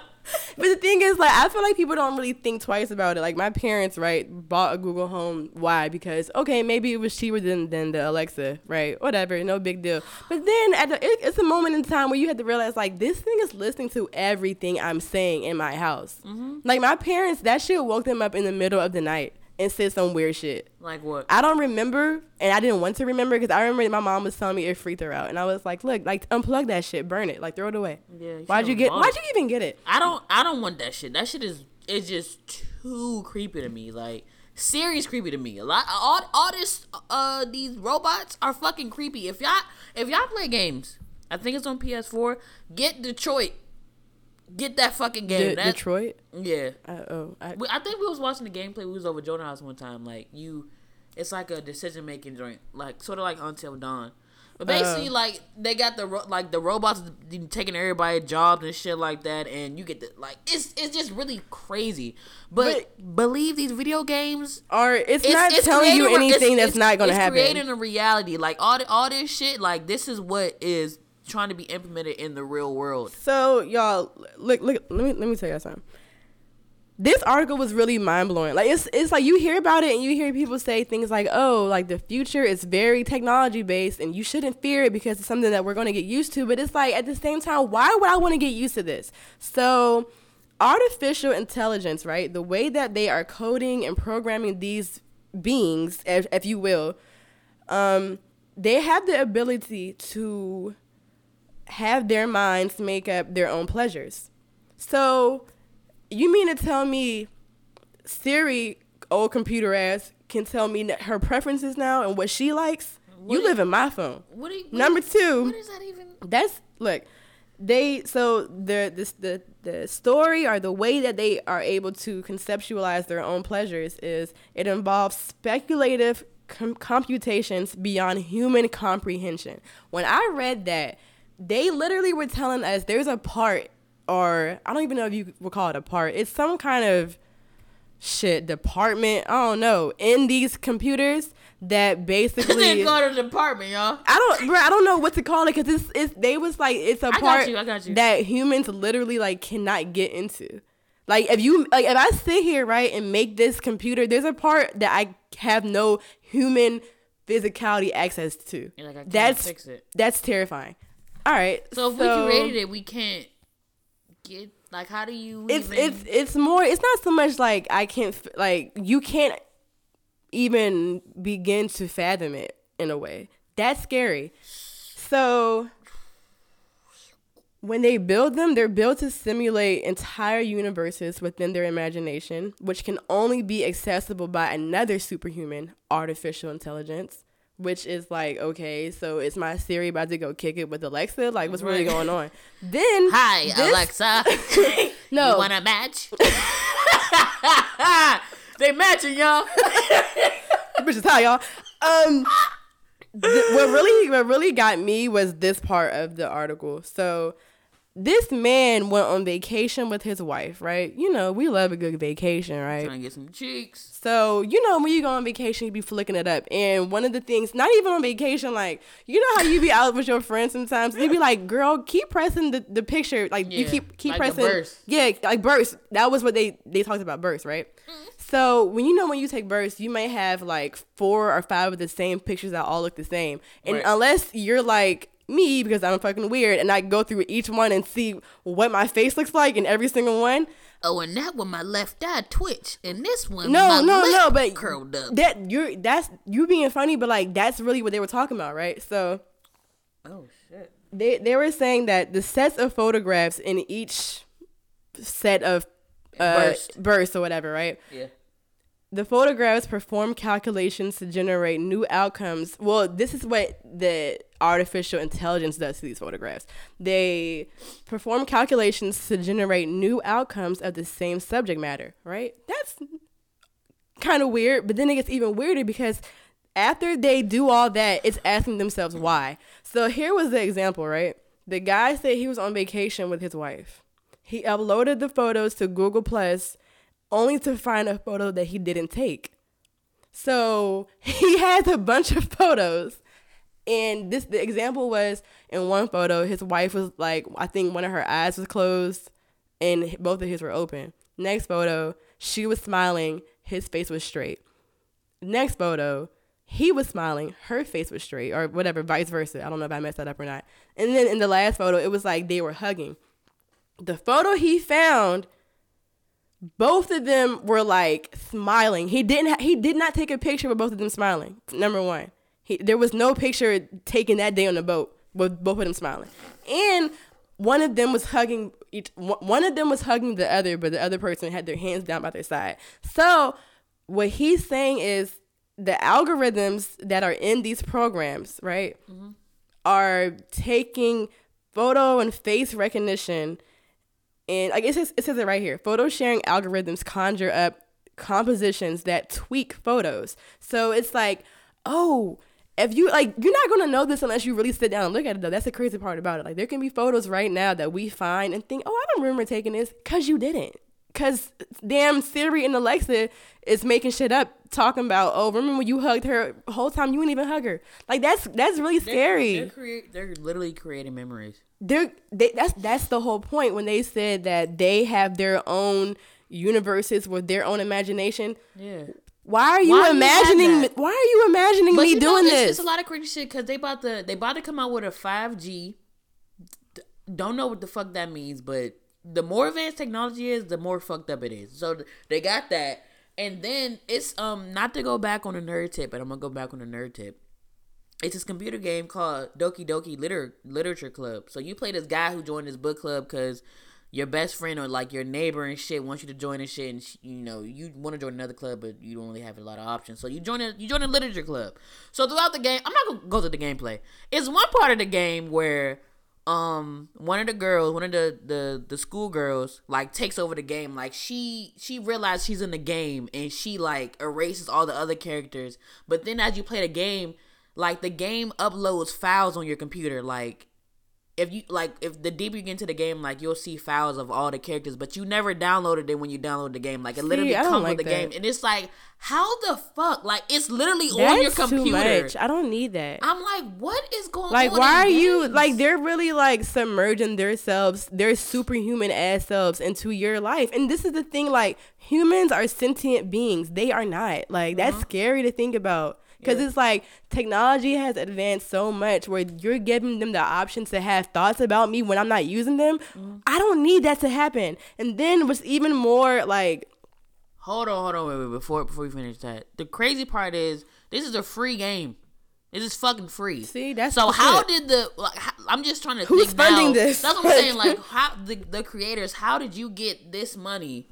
But the thing is, like, I feel like people don't really think twice about it. Like, my parents, right, bought a Google Home. Why? Because okay, maybe it was cheaper than than the Alexa, right? Whatever, no big deal. But then at the, it, it's a moment in time where you have to realize, like, this thing is listening to everything I'm saying in my house. Mm-hmm. Like, my parents, that shit woke them up in the middle of the night and said some weird shit. Like what? I don't remember, and I didn't want to remember because I remember my mom was telling me it freaked her out, and I was like, "Look, like unplug that shit, burn it, like throw it away." Yeah, you Why'd you get? Why'd you even get it? I don't I don't want that shit. That shit is it's just too creepy to me. Like serious creepy to me. A lot all all this uh these robots are fucking creepy. If y'all if y'all play games, I think it's on PS4, get Detroit. Get that fucking game. De- That- Detroit. Yeah. Uh, oh, I, I think we was watching the gameplay. We was over Jonah House one time. Like you, it's like a decision making joint, like sort of like Until Dawn. But basically, Uh. like they got the ro- like the robots taking everybody jobs and shit like that, and you get the like it's it's just really crazy. But, believe these video games. are it's, not telling you a- anything it's- that's it's- not gonna it's happen. creating a reality. Like all the, all this shit. Like this is what is trying to be implemented in the real world. So y'all, look, look. Let me let me tell you something. This article was really mind blowing. Like it's it's like you hear about it and you hear people say things like, "Oh, like the future is very technology based and you shouldn't fear it because it's something that we're going to get used to." But it's like at the same time, why would I want to get used to this? So, artificial intelligence, right? The way that they are coding and programming these beings, if, if you will, um, they have the ability to have their minds make up their own pleasures. So, you mean to tell me Siri, old computer ass, can tell me her preferences now and what she likes? What you you- live in my phone. What you, what Number is- two. What is that even? That's look. They so the this the the story or the way that they are able to conceptualize their own pleasures is it involves speculative com- computations beyond human comprehension. When I read that, they literally were telling us there's a part or I don't even know if you would call it a part. It's some kind of shit department. I don't know in these computers that basically They go to the department, y'all. I don't, bro. I don't know what to call it because it's, it's. They was like, it's a got part you, I got you. that humans literally like cannot get into. Like if you like, if I sit here right and make this computer, there's a part that I have no human physicality access to. Like, I can't that's fix it. that's terrifying. All right, So if we created it, we can't get like how do you? it's even, it's it's more. It's not so much like I can't like you can't even begin to fathom it in a way. That's scary. So when they build them, they're built to simulate entire universes within their imagination, which can only be accessible by another superhuman, artificial intelligence. Which is like, okay, so is my Siri about to go kick it with Alexa? Like, what's really going on? Then, Hi this- Alexa. No. You want to match? they matching, y'all. Bitches, hi y'all. Um, th- what really, what really got me was this part of the article. So, this man went on vacation with his wife, right? You know, we love a good vacation, right? Trying to get some cheeks. So, you know, when you go on vacation, you be flicking it up. And one of the things, not even on vacation, like, you know how you be out with your friends sometimes? You be like, girl, keep pressing the, the picture. Like, you keep keep like pressing. burst. Yeah, like burst. That was what they, they talked about burst, right? Mm-hmm. So, when you know when you take burst, you may have like four or five of the same pictures that all look the same. And Right. unless you're like, me because I'm fucking weird and I go through each one and see what my face looks like in every single one. Oh, and that one, my left eye twitch, and this one, No, my no, lip no, but curled up. that you're that's you being funny, but like that's really what they were talking about, right? So oh shit. they they were saying that the sets of photographs in each set of uh, Burst. bursts or whatever, right? Yeah. The photographs perform calculations to generate new outcomes. Well, this is what the artificial intelligence does to these photographs. They perform calculations to generate new outcomes of the same subject matter, right? That's kind of weird, but then it gets even weirder because after they do all that, it's asking themselves why. So here was the example, right? The guy said he was on vacation with his wife. He uploaded the photos to Google Plus only to find a photo that he didn't take. So he has a bunch of photos. And this the example was in one photo, his wife was like, I think one of her eyes was closed and both of his were open. Next photo, she was smiling, his face was straight. Next photo, he was smiling, her face was straight, or whatever, vice versa. I don't know if I messed that up or not. And then in the last photo, it was like they were hugging. The photo he found, both of them were like smiling. He didn't. Ha- he did not take a picture with both of them smiling. Number one, he, there was no picture taken that day on the boat with both of them smiling. And one of them was hugging each. One one of them was hugging the other, but the other person had their hands down by their side. So what he's saying is the algorithms that are in these programs, right, mm-hmm. are taking photo and face recognition and I guess it says, it says it right here. Photo sharing algorithms conjure up compositions that tweak photos. So it's like, oh, if you like, you're not gonna know this unless you really sit down and look at it. Though that's the crazy part about it. Like there can be photos right now that we find and think, oh, I don't remember taking this, cause you didn't. Cause damn Siri and Alexa is making shit up, talking about, oh, remember when you hugged her whole time you didn't even hug her. Like that's that's really scary They're, create, they're literally creating memories. They're they that's that's the whole point when they said that they have their own universes with their own imagination. Yeah. Why are you Why you imagining? that? why are you imagining me you know, doing it's, this? It's a lot of crazy shit because they about to they about to come out with a five G. Don't know what the fuck that means, but the more advanced technology is, the more fucked up it is. So they got that, and then it's um not to go back on a nerd tip, but I'm gonna go back on a nerd tip. It's this computer game called Doki Doki Liter- Literature Club. So you play this guy who joined this book club because your best friend or like your neighbor and shit wants you to join and shit, and you know you want to join another club, but you don't really have a lot of options. So you join a you join a literature club. So throughout the game, I'm not gonna go through the gameplay. It's one part of the game where um one of the girls, one of the the the school girls, like takes over the game. Like she she realized she's in the game and she like erases all the other characters. But then as you play the game, like the game uploads files on your computer, like if you like if the deeper you get into the game like you'll see files of all the characters but you never downloaded it when you download the game like it literally comes like with the that. game and it's like how the fuck like it's literally on your That's computer too much. I don't need that. i'm like what is going like, on Like, why are in you like? They're really like submerging themselves, their superhuman ass selves into your life. And this is the thing: like, humans are sentient beings. They are not. Like, that's Uh-huh. scary to think about. Because it's like technology has advanced so much where you're giving them the option to have thoughts about me when I'm not using them. Mm-hmm. I don't need that to happen. And then what's even more like, hold on hold on wait, wait before before we finish that the crazy part is this is a free game this is fucking free. See, that's so. How shit. did the? Like, how, I'm just trying to Who's funding now. this? That's what I'm saying. Like, how the the creators? How did you get this money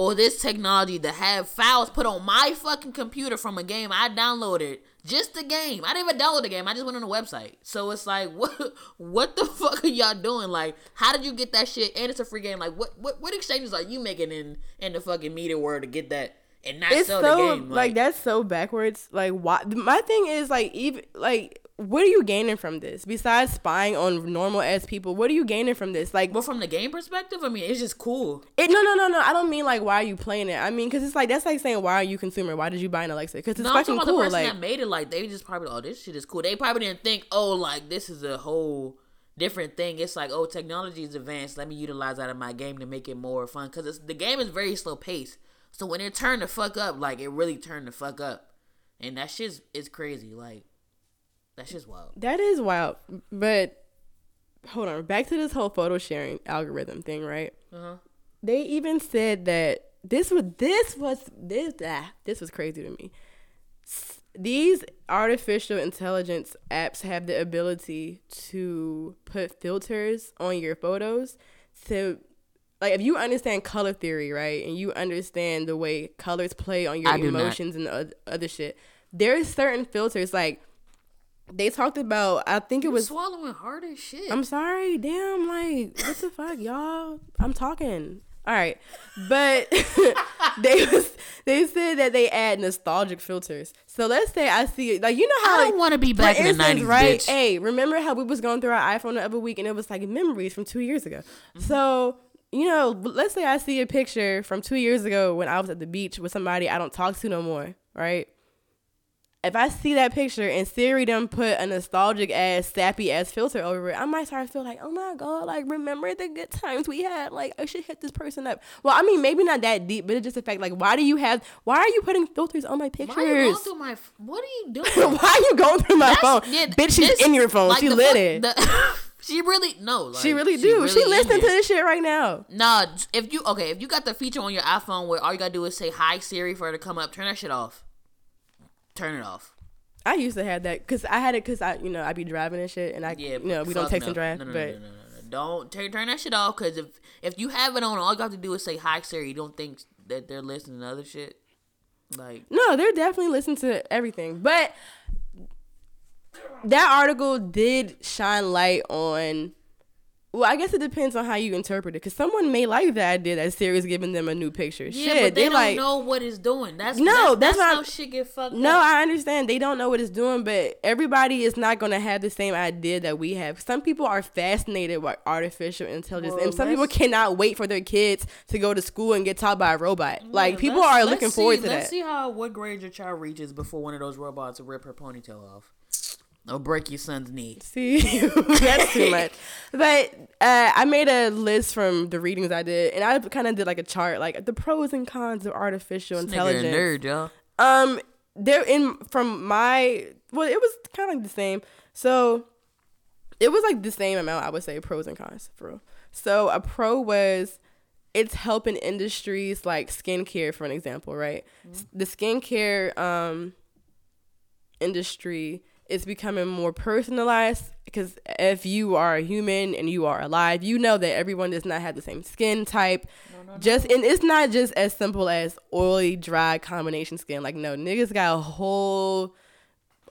or this technology to have files put on my fucking computer from a game I downloaded Just the game. I didn't even download the game. I just went on the website. So it's like, what what the fuck are y'all doing? Like, how did you get that shit? And it's a free game. Like, what what, what exchanges are you making in in the fucking media world to get that and not it's sell so the game? like, that's so backwards. Like why? My thing is like even like what are you gaining from this besides spying on normal ass people? What are you gaining from this? Like But from the game perspective, I mean, it's just cool. it, no no no no. I don't mean like why are you playing it? I mean because it's like that's like saying why are you consumer? Why did you buy an Alexa? Because it's No, fucking cool. the person Like that made it. Like they just probably, oh, this shit is cool. They probably didn't think, oh, like this is a whole different thing. It's like, oh, technology is advanced. Let me utilize that in my game to make it more fun. Because it's the game is very slow paced. So when it turned the fuck up, like it really turned the fuck up, and that shit's is crazy. Like that's just wild. That is wild. But hold on, back to this whole photo sharing algorithm thing, right? Uh-huh. They even said that this was this was this ah, this was crazy to me. These artificial intelligence apps have the ability to put filters on your photos to like if you understand color theory, right? And you understand the way colors play on your I emotions and oth- other shit. There's certain filters like they talked about I think it was swallowing hard as shit. I'm sorry, damn, like what the fuck, y'all? I'm talking. All right, but they was they said that they add nostalgic filters. So let's say I see like you know how I don't want to be back in the nineties, right? bitch. Hey, remember how we was going through our iPhone the other week and it was like memories from two years ago. Mm-hmm. So you know, let's say I see a picture from two years ago when I was at the beach with somebody I don't talk to no more, right? If I see that picture and Siri done put a nostalgic ass, sappy ass filter over it, I might start to feel like, oh my god, like remember the good times we had. Like I should hit this person up. Well, I mean, maybe not that deep, but it's just a fact. Like, why do you have? Why are you putting filters on my pictures? Why are you going through my? What are you doing? why are you going through my That's- phone? yeah, Bitch, she's this- in your phone. like she lit fuck- it. the- she really no. Like, she really do. she in listening to this shit right now. Nah, if you okay, if you got the feature on your iPhone where all you gotta do is say hi Siri for her to come up, turn that shit off. Turn it off. I used to have that because I had it because I, you know, I'd be driving and shit, and I, Yeah, you know, we don't text no. and drive, No, no, but no, no, no, no. don't turn turn that shit off because if if you have it on, all you have to do is say hi Siri. You don't think that they're listening to other shit. Like No, they're definitely listening to everything. But that article did shine light on. Well, I guess it depends on how you interpret it. Because someone may like the idea that Siri's giving them a new picture. yeah, Shit, but they, don't like, know what it's doing. That's No, that's, that's that's not- how shit get fucked No, up. I understand they don't know what it's doing, but everybody is not going to have the same idea that we have. Some people are fascinated with artificial intelligence, Well, and some people cannot wait for their kids to go to school and get taught by a robot. like people are looking see- forward to that. let's see how what grade your child reaches before one of those robots rip her ponytail off. Or break your son's knee. See, that's too much. But uh, I made a list from the readings I did, and I kind of did like a chart, like the pros and cons of artificial This intelligence. nerd, y'all. Um, there in from my well, it was kind of like the same. So it was like the same amount. I would say pros and cons for real. So a pro was it's helping industries like skincare, for an example, right? S- The skincare um industry is becoming more personalized because if you are a human and you are alive, you know that everyone does not have the same skin type. Just and it's not just as simple as oily, dry combination skin. Like no, niggas got a whole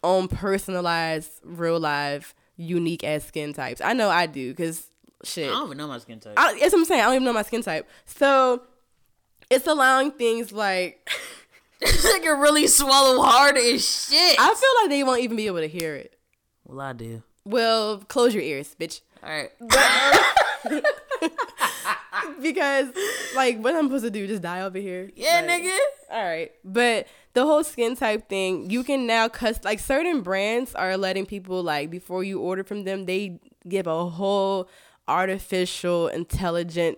own personalized, real life, unique ass skin types. I know I do because shit. I don't even know my skin type. I, that's what I'm saying. I don't even know my skin type. So it's allowing things like this nigga really swallow hard as shit. I feel like they won't even be able to hear it. well, I do. Well, close your ears, bitch. All right. Because like what I'm supposed to do, just die over here. Yeah, Like, nigga. All right. But the whole skin type thing, you can now cust like certain brands are letting people like before you order from them, they give a whole artificial intelligent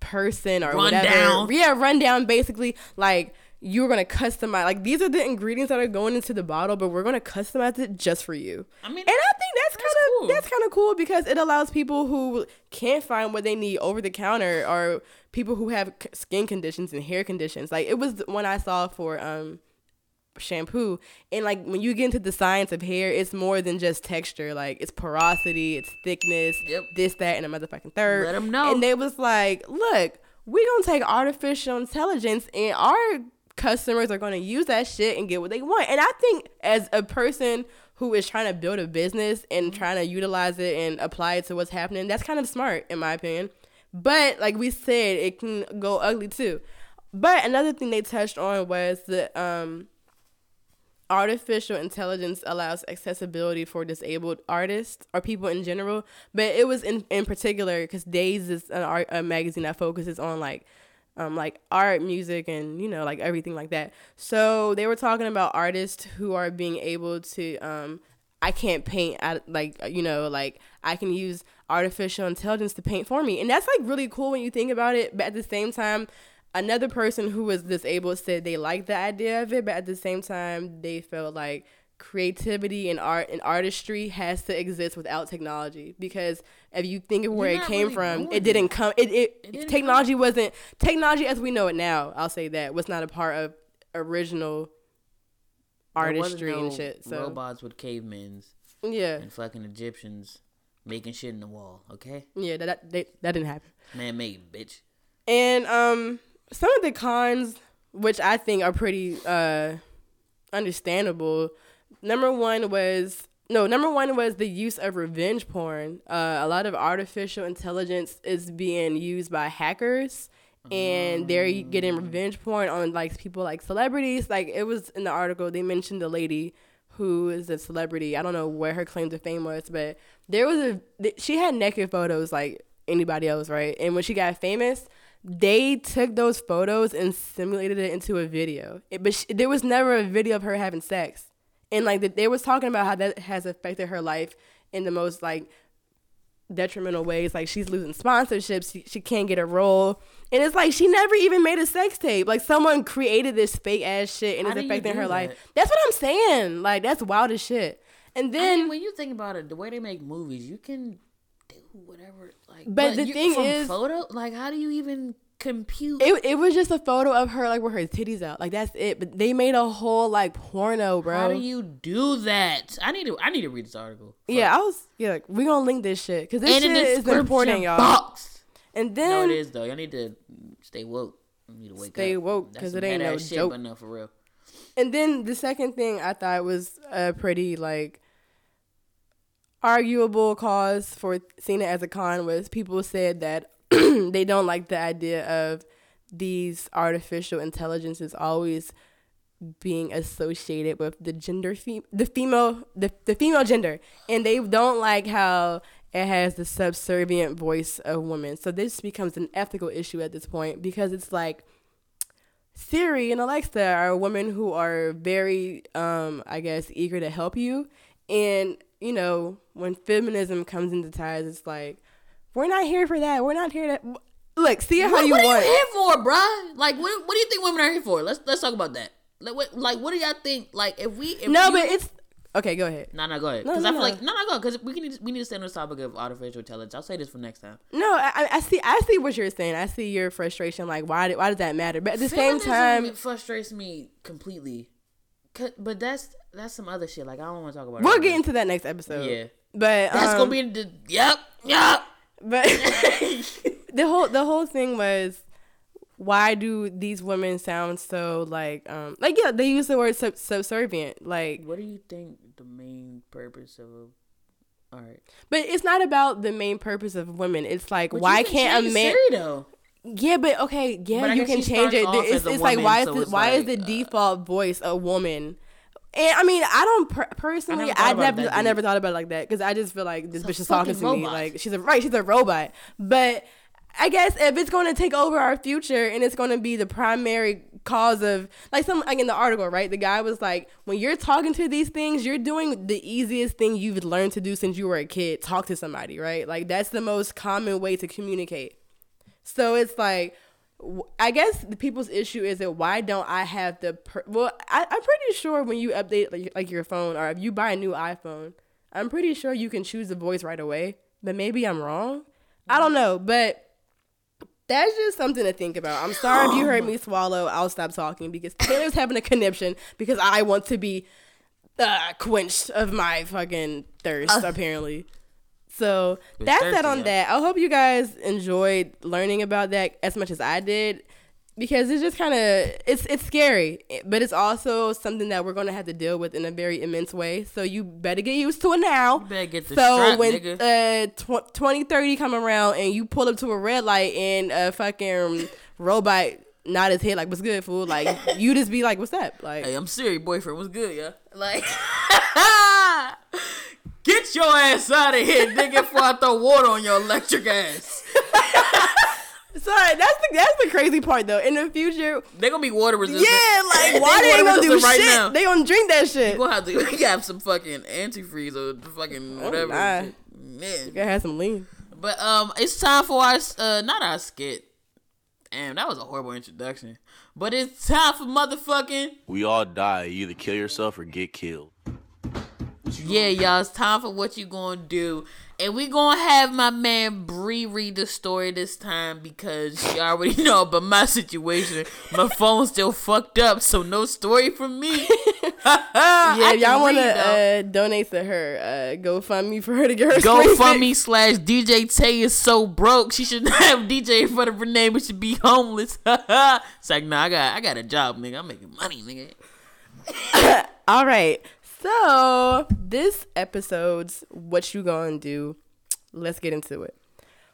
person or Rundown. whatever. Yeah, rundown basically like you're gonna customize like these are the ingredients that are going into the bottle, but we're gonna customize it just for you. I mean, And I think that's kind of cool. that's kind of cool because it allows people who can't find what they need over the counter or people who have skin conditions and hair conditions. Like it was one I saw for um shampoo and like when you get into the science of hair it's more than just texture like it's porosity it's thickness Yep. this that and a motherfucking third Let 'em know. and they was like look we gonna take artificial intelligence and our customers are going to use that shit and get what they want. And I think as a person who is trying to build a business and trying to utilize it and apply it to what's happening, that's kind of smart in my opinion. But like we said, it can go ugly too. But another thing they touched on was the um artificial intelligence allows accessibility for disabled artists or people in general but it was in, in particular because Dazed is an art a magazine that focuses on like um like art music and you know like everything like that. So they were talking about artists who are being able to um i can't paint at like you know like i can use artificial intelligence to paint for me. And that's like really cool when you think about it but at the same time another person who was disabled said they liked the idea of it, but at the same time they felt like creativity and art and artistry has to exist without technology because if you think of where You're it came really from, it didn't come. It it, didn't technology wasn't technology as we know it now. I'll say that was not a part of original artistry no and shit. So robots with cavemen's yeah, and fucking Egyptians making shit in the wall. Okay, yeah, that that, they, that didn't happen. man made bitch. And um some of the cons which I think are pretty uh understandable. Number 1 was no, number 1 was the use of revenge porn. Uh a lot of artificial intelligence is being used by hackers and they're getting revenge porn on like people like celebrities. Like it was in the article they mentioned the lady who is a celebrity. I don't know where her claim to fame was, but there was a she had naked photos like anybody else, right? And when she got famous, they took those photos and simulated it into a video. It, but she, there was never a video of her having sex, and like the, they was talking about how that has affected her life in the most like detrimental ways. Like she's losing sponsorships, she, she can't get a role, and it's like she never even made a sex tape. Like someone created this fake ass shit and How it's affecting her life. That's what I'm saying. Like that's wild as shit. And I then mean, when you think about it, the way they make movies, you can do whatever. Like, But the you- thing from is- photo. Like, how do you even compute? it, it was just a photo of her like with her titties out. Like that's it. But they made a whole like porno, bro. how do you do that? I need to. I need to read this article. yeah, I was yeah. Like, we gonna link this shit because this and shit is important, y'all. box. And No, then it is though. Y'all need to stay woke. You need to wake Stay up. woke, That's 'cause some it ain't no shit, joke. But no, for real. And then the second thing I thought was a pretty like arguable cause for seeing it as a con was people said that they don't like the idea of these artificial intelligences always being associated with the gender fem- the female the, the female gender and they don't like how it has the subservient voice of women so this becomes an ethical issue at this point because it's like Siri and Alexa are women who are very, um, I guess, eager to help you. And, you know, when feminism comes into ties, it's like, we're not here for that. We're not here to. Look, see it how what, you what want. are you here for, bruh? Like, what, what do you think women are here for? Let's let's talk about that. Like, what, like, what do y'all think? Like, if we, if no, you- but it's. Okay, go ahead. No, no, go ahead. Because no, I feel no. like no, no, go because we can we need to stay on this topic of artificial intelligence. I'll say this for next time. No, I, I- see. I see what you're saying. I see your frustration. Like, why? Did, why does that matter? But at the same Feminism time, frustrates me completely. But that's that's some other shit. Like I don't want to talk about. it we'll get into that next episode. Yeah, But that's um, gonna be the yep, yep. But the whole the whole thing was why do these women sound so like um like yeah they use the word sub- subservient like What do you think the main purpose of? a All right. but it's not about the main purpose of women it's like But why can can't a man though? yeah but okay yeah But you can change it it's, it's like woman, why is so the, why is the uh, default voice a woman and I mean, I don't per- personally. never I never, I never thought about it like that because I just feel like this It's bitch is talking to me like she's a right. She's a robot. But I guess if it's going to take over our future and it's going to be the primary cause of like some like in the article, right? The guy was like, when you're talking to these things, you're doing the easiest thing you've learned to do since you were a kid. Talk to somebody, right? Like that's the most common way to communicate. So it's like, I guess the people's issue is that why don't I have the per- well? I, I'm pretty sure when you update like, like your phone or if you buy a new iPhone, I'm pretty sure you can choose the voice right away. But maybe I'm wrong. I don't know, but that's just something to think about. I'm sorry if you heard me swallow. I'll stop talking because Taylor's having a conniption because I want to be uh, quenched of my fucking thirst, apparently. So that's that on that. I hope you guys enjoyed learning about that as much as I did. because it's just kind of it's it's scary, but it's also something that we're gonna have to deal with in a very immense way. So you better get used to it now. You better get the so strap, when nigga. uh tw- 2030 come around and you pull up to a red light and a fucking robot nod his head like what's good fool like you just be like what's up like Hey, I'm serious, boyfriend. What's good, yeah? Like, get your ass out of here, nigga, before I throw water on your electric ass. sorry that's the that's the crazy part though in the future they're gonna be water resistant. yeah like why they ain't gonna do resistant shit they gonna drink that shit You gonna have to you gotta have some fucking antifreeze or fucking whatever. nah. shit. Man. gotta have some lean But um, it's time for our uh, not our skit. Damn, that was a horrible introduction. But it's time for motherfucking We all die. You either kill yourself or get killed. Yeah, y'all. It's time for what you gonna do, and we gonna have my man Bree read the story this time because you already know about my situation. My phone's still fucked up, so no story from me. yeah y'all want to uh, donate to her uh go fund me for her to get her Go fund me slash DJ Tay is so broke. She should not have DJ in front of her name, but should be homeless. it's like, nah, I got I got a job, nigga. I'm making money, nigga. All right. So this episode's what you gonna do? Let's get into it.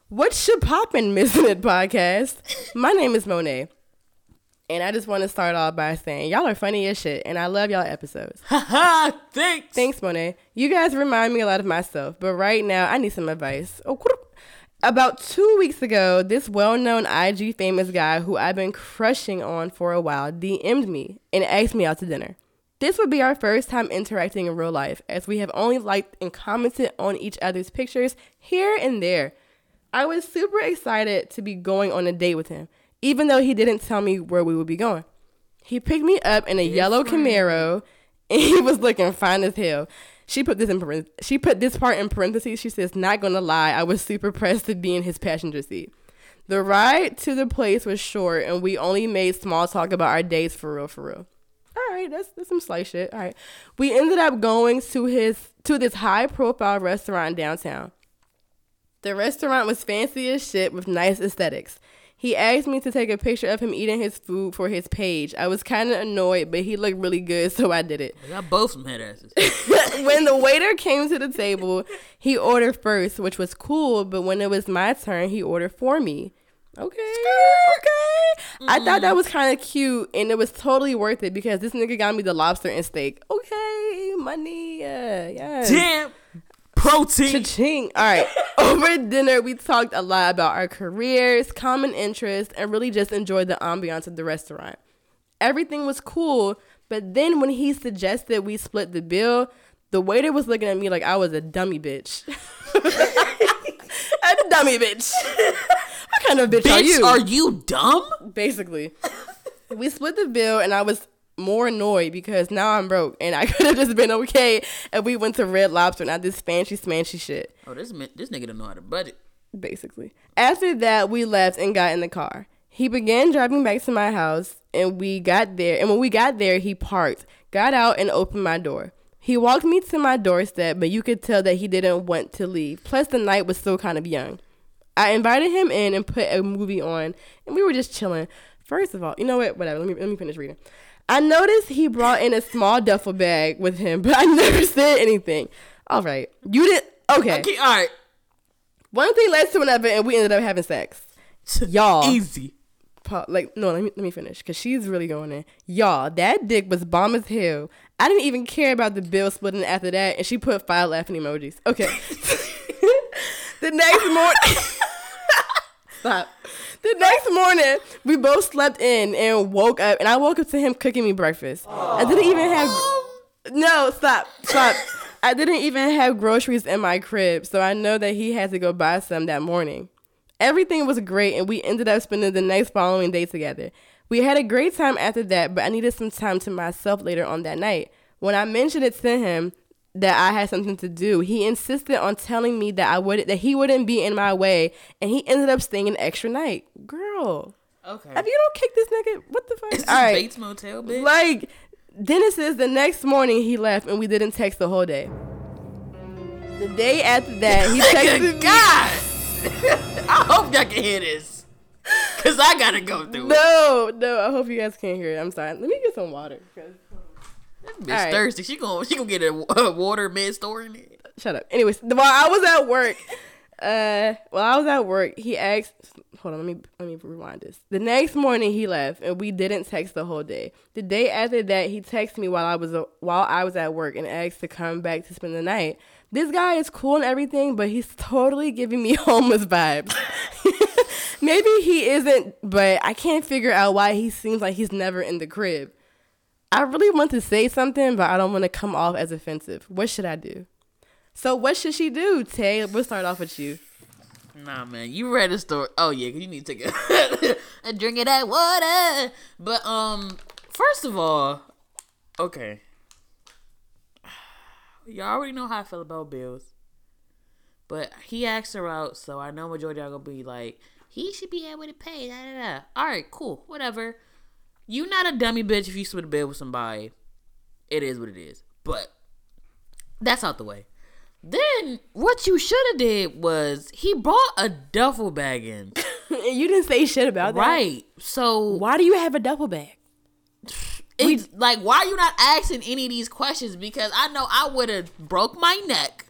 What should poppin' missing it podcast? My name is Monet. And I just want to start off by saying y'all are funny as shit and I love y'all episodes. Haha, thanks. Thanks, Monet. You guys remind me a lot of myself, but right now I need some advice. Oh. About two weeks ago, this well known IG famous guy who I've been crushing on for a while DM'd me and asked me out to dinner. This would be our first time interacting in real life, as we have only liked and commented on each other's pictures here and there. I was super excited to be going on a date with him, even though he didn't tell me where we would be going. He picked me up in a yellow Camaro, and he was looking fine as hell. She put this in she put this part in parentheses. She says, "Not gonna lie, I was super pressed to be in his passenger seat." The ride to the place was short, and we only made small talk about our dates for real, for real. All right, that's that's some slight shit. All right, we ended up going to his to this high profile restaurant downtown. The restaurant was fancy as shit with nice aesthetics. He asked me to take a picture of him eating his food for his page. I was kind of annoyed, but he looked really good, so I did it. Y'all both some head asses. when the waiter came to the table, he ordered first, which was cool, but when it was my turn, he ordered for me. Okay. Okay. I thought that mm. was kind of cute and it was totally worth it because this nigga got me the lobster and steak. Okay, money. Yeah, yeah. Damn. Protein. Cha-ching. All right. Over dinner, we talked a lot about our careers, common interests, and really just enjoyed the ambiance of the restaurant. Everything was cool, but then when he suggested we split the bill, the waiter was looking at me like I was a dummy bitch. a dummy bitch. what kind of bitch, are you? are you dumb? Basically. we split the bill and I was more annoyed because now I'm broke and I could have just been okay if we went to Red Lobster, not this fancy smanchy shit Oh, this this nigga don't know how to budget. basically. After that, we left and got in the car. He began driving back to my house, and we got there. And when we got there, he parked, got out, and opened my door. He walked me to my doorstep, but you could tell that he didn't want to leave. Plus, the night was still kind of young. I invited him in and put a movie on, and we were just chilling. First of all, you know what? Whatever. Let me let me finish reading. I noticed he brought in a small duffel bag with him, but I never said anything. All right, you did okay. Okay, all right. One thing led to another, and we ended up having sex. Y'all, Easy. Like no, let me let me finish because she's really going in. Y'all, that dick was bomb as hell. I didn't even care about the bill splitting after that, and she put five laughing emojis. Okay. the next morning, stop. The next morning, we both slept in and woke up, and I woke up to him cooking me breakfast. I didn't even have. No, stop, stop. I didn't even have groceries in my crib, so I know that he had to go buy some that morning. Everything was great, and we ended up spending the next following day together. We had a great time after that, but I needed some time to myself later on that night. When I mentioned it to him that I had something to do, he insisted on telling me that I would that he wouldn't be in my way, and he ended up staying an extra night. Girl, Okay. if you don't kick this nigga, what the fuck? Is this All right. Bates Motel, bitch? Like Dennis says the next morning he left and we didn't text the whole day. The day after that he texted me. God. I hope y'all can hear this. Cause I gotta go through it. No, no. I hope you guys can't hear it. I'm sorry. Let me get some water. 'cause- Bitch Alright. thirsty. She gonna she gonna get a, water mid store in it. Shut up. Anyways, while I was at work, uh, while I was at work, he asked. Hold on, let me let me rewind this. The next morning he left, and we didn't text the whole day. The day after that, he texted me while I was while I was at work and asked to come back to spend the night. This guy is cool and everything, but he's totally giving me homeless vibes. Maybe he isn't, but I can't figure out why he seems like he's never in the crib. I really want to say something, but I don't want to come off as offensive. What should I do? So what should she do, Tay? We'll start off with you. Nah, man, you read the story. Oh yeah, you need to take a, a drink of that water. But um, first of all, okay, y'all already know how I feel about bills. But he asked her out, so I know majority y'all gonna be like, he should be able to pay. Da, da, da. All right, cool, whatever. You not a dummy bitch if you split a bed with somebody. It is what it is. But that's out the way. Then what you should have did was he brought a duffel bag in. you didn't say shit about that. right. So Why do you have a duffel bag? it's like why are you not asking any of these questions? Because I know I would have broke my neck,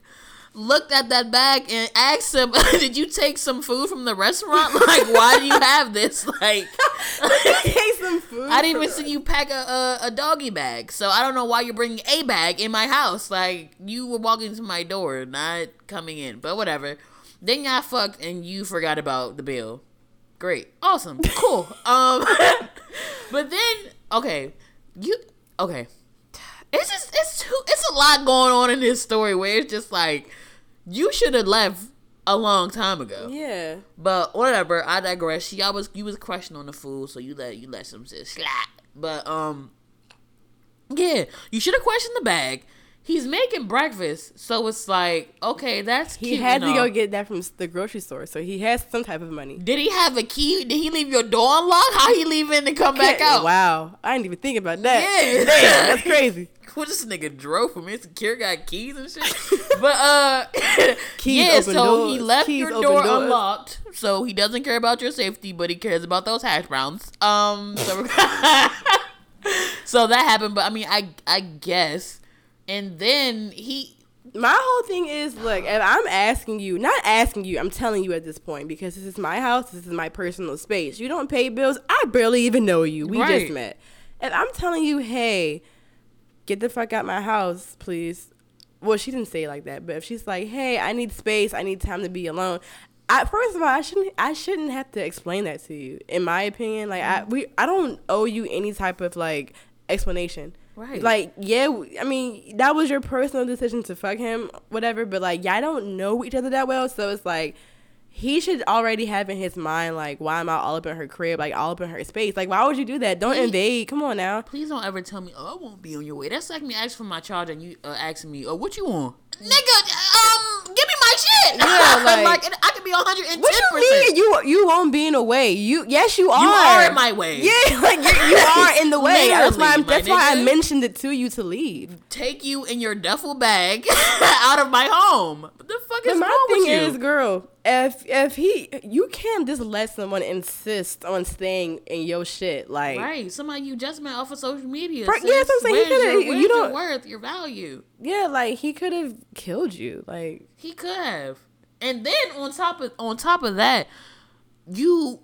looked at that bag and asked him, Did you take some food from the restaurant? Like, why do you have this? Like Take some food. I didn't even see you pack a, a, a doggy bag, so I don't know why you're bringing a bag in my house. Like you were walking to my door, not coming in. But whatever. Then y'all fucked and you forgot about the bill. Great, awesome, cool. Um, but then okay, you okay. It's just it's too it's a lot going on in this story where it's just like you should have left a long time ago. Yeah. But whatever, I digress. Y'all was you was crushing on the food, so you let you let some shit slap. But um, yeah, you should have questioned the bag. He's making breakfast, so it's like okay, that's He cute had to go get that from the grocery store, so he has some type of money. Did he have a key? Did he leave your door unlocked? How he leave in and come back out? Wow, I didn't even think about that. Yeah. Damn, that's crazy. What this nigga drove from insecure got keys and shit. but uh Keys yeah, so he left Keys your door doors. unlocked. So he doesn't care about your safety, but he cares about those hash browns. Um so, so that happened, but I mean I I guess. And then he My whole thing is, look, if I'm asking you, not asking you, I'm telling you at this point because this is my house, this is my personal space. You don't pay bills. I barely even know you. We Right. just met. If I'm telling you, hey, get the fuck out my house, please. Well, she didn't say it like that, but if she's like, hey, I need space, I need time to be alone. I, first of all, I shouldn't. I shouldn't have to explain that to you. In my opinion, like I, we, I don't owe you any type of like explanation. Right. Like, yeah, I mean, that was your personal decision to fuck him, whatever. But like, y'all don't know each other that well, so it's like he should already have in his mind like, why am I all up in her crib, like all up in her space? Like, why would you do that? Don't invade. Come on now. please don't ever tell me, oh I won't be on your way. That's like me asking for my charger and you uh, asking me, oh what you want? Nigga, um, give me my shit. Yeah, like- like I could be hundred and What ten you mean? You you won't be in the way. You yes, you are. You are in my way. Yeah, like you, you are in the way. that's why. I'm, that's why I mentioned it to you to leave. take you in your duffel bag out of my home. What the fuck is But my wrong thing with you? is, girl, if if he, you can't just let someone insist on staying in your shit. Like, right, somebody you just met off of social media. Right, yeah, that's what I'm saying. Coulda- your, you don't- worth, your value. Yeah, like he could have killed you. Like, He could have. And then on top of on top of that, you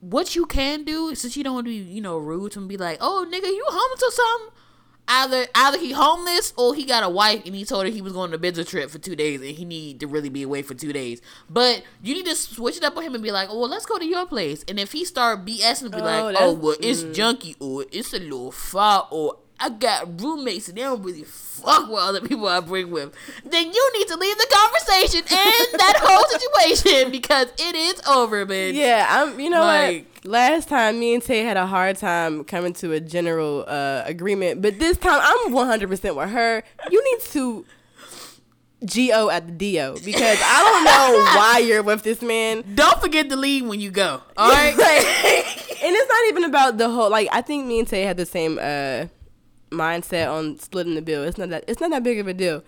what you can do since you don't want to be you know rude to him, be like, oh nigga, you homeless or something. Either either he homeless or he got a wife and he told her he was going on a business trip for two days and he need to really be away for two days. But you need to switch it up on him and be like, oh well, let's go to your place. And if he start BS and be Oh, like, oh well, it's mm-hmm. junky or it's a little far or I got roommates and they don't really fuck with other people I bring with, then you need to leave the conversation and that whole situation because it is over, bitch. yeah, I'm. You know Like- what? Last time, me and Tay had a hard time coming to a general uh, agreement, but this time I'm 100 percent with her. You need to. Go at the do because I don't know why you're with this man. Don't forget to leave when you go. All right. Like, and it's not even about the whole like I think me and Tay had the same uh mindset on splitting the bill. It's not that it's not that big of a deal.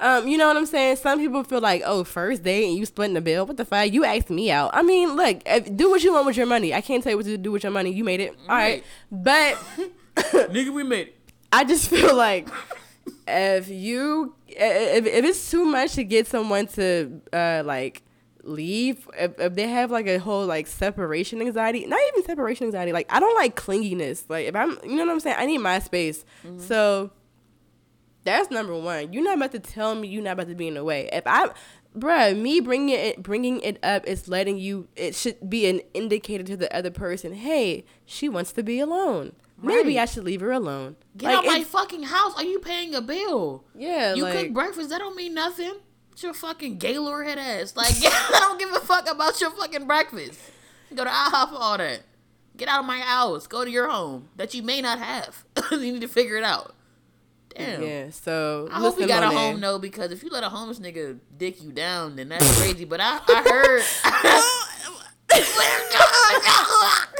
Um, you know what I'm saying? Some people feel like, oh, first date and you splitting the bill. What the fuck? You asked me out. I mean, look, if, do what you want with your money. I can't tell you what to do with your money. You made it. All right. But Nigga, we made it. I just feel like if you if, if it's too much to get someone to uh like leave if, if they have like a whole like separation anxiety not even separation anxiety like i don't like clinginess like if i'm you know what i'm saying i need my space mm-hmm. so that's number one you're not about to tell me you're not about to be in the way if i bruh me bringing it bringing it up is letting you it should be an indicator to the other person hey she wants to be alone maybe i should leave her alone Get Like, out my fucking house. Are you paying a bill? yeah You like, cook breakfast. That don't mean nothing. Your fucking Gaylord head ass. Like, I don't give a fuck about your fucking breakfast. Go to IHOP for all that. Get out of my house. Go to your home that you may not have. you need to figure it out. Damn. Yeah, so I hope you got a home though, because if you let a homeless nigga dick you down, then that's crazy. But I, I heard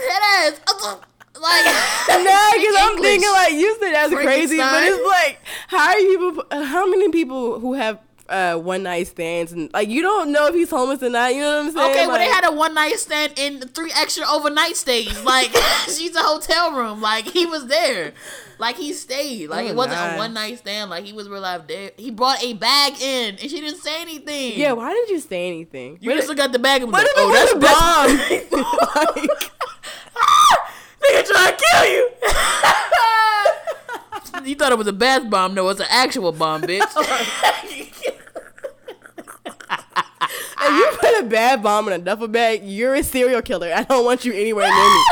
head ass. Like, Nah, because I'm thinking like you said that's crazy, but it's like how are you? How many people who have uh, one night stands and like you don't know if he's homeless or not? You know what I'm saying? Okay, well they had a one night stand and three extra overnight stays. Like she's a hotel room. Like he was there. Like he stayed. Like Oh, it wasn't nah. a one night stand. Like he was real life there. He brought a bag in and she didn't say anything. Yeah, why didn't you say anything? You What just if- look at the bag and was what like, oh, that's a bomb? like, Nigga trying to kill you. you thought it was a bath bomb. No, it's an actual bomb, bitch. If you put a bad bomb in a duffel bag, you're a serial killer. I don't want you anywhere near me.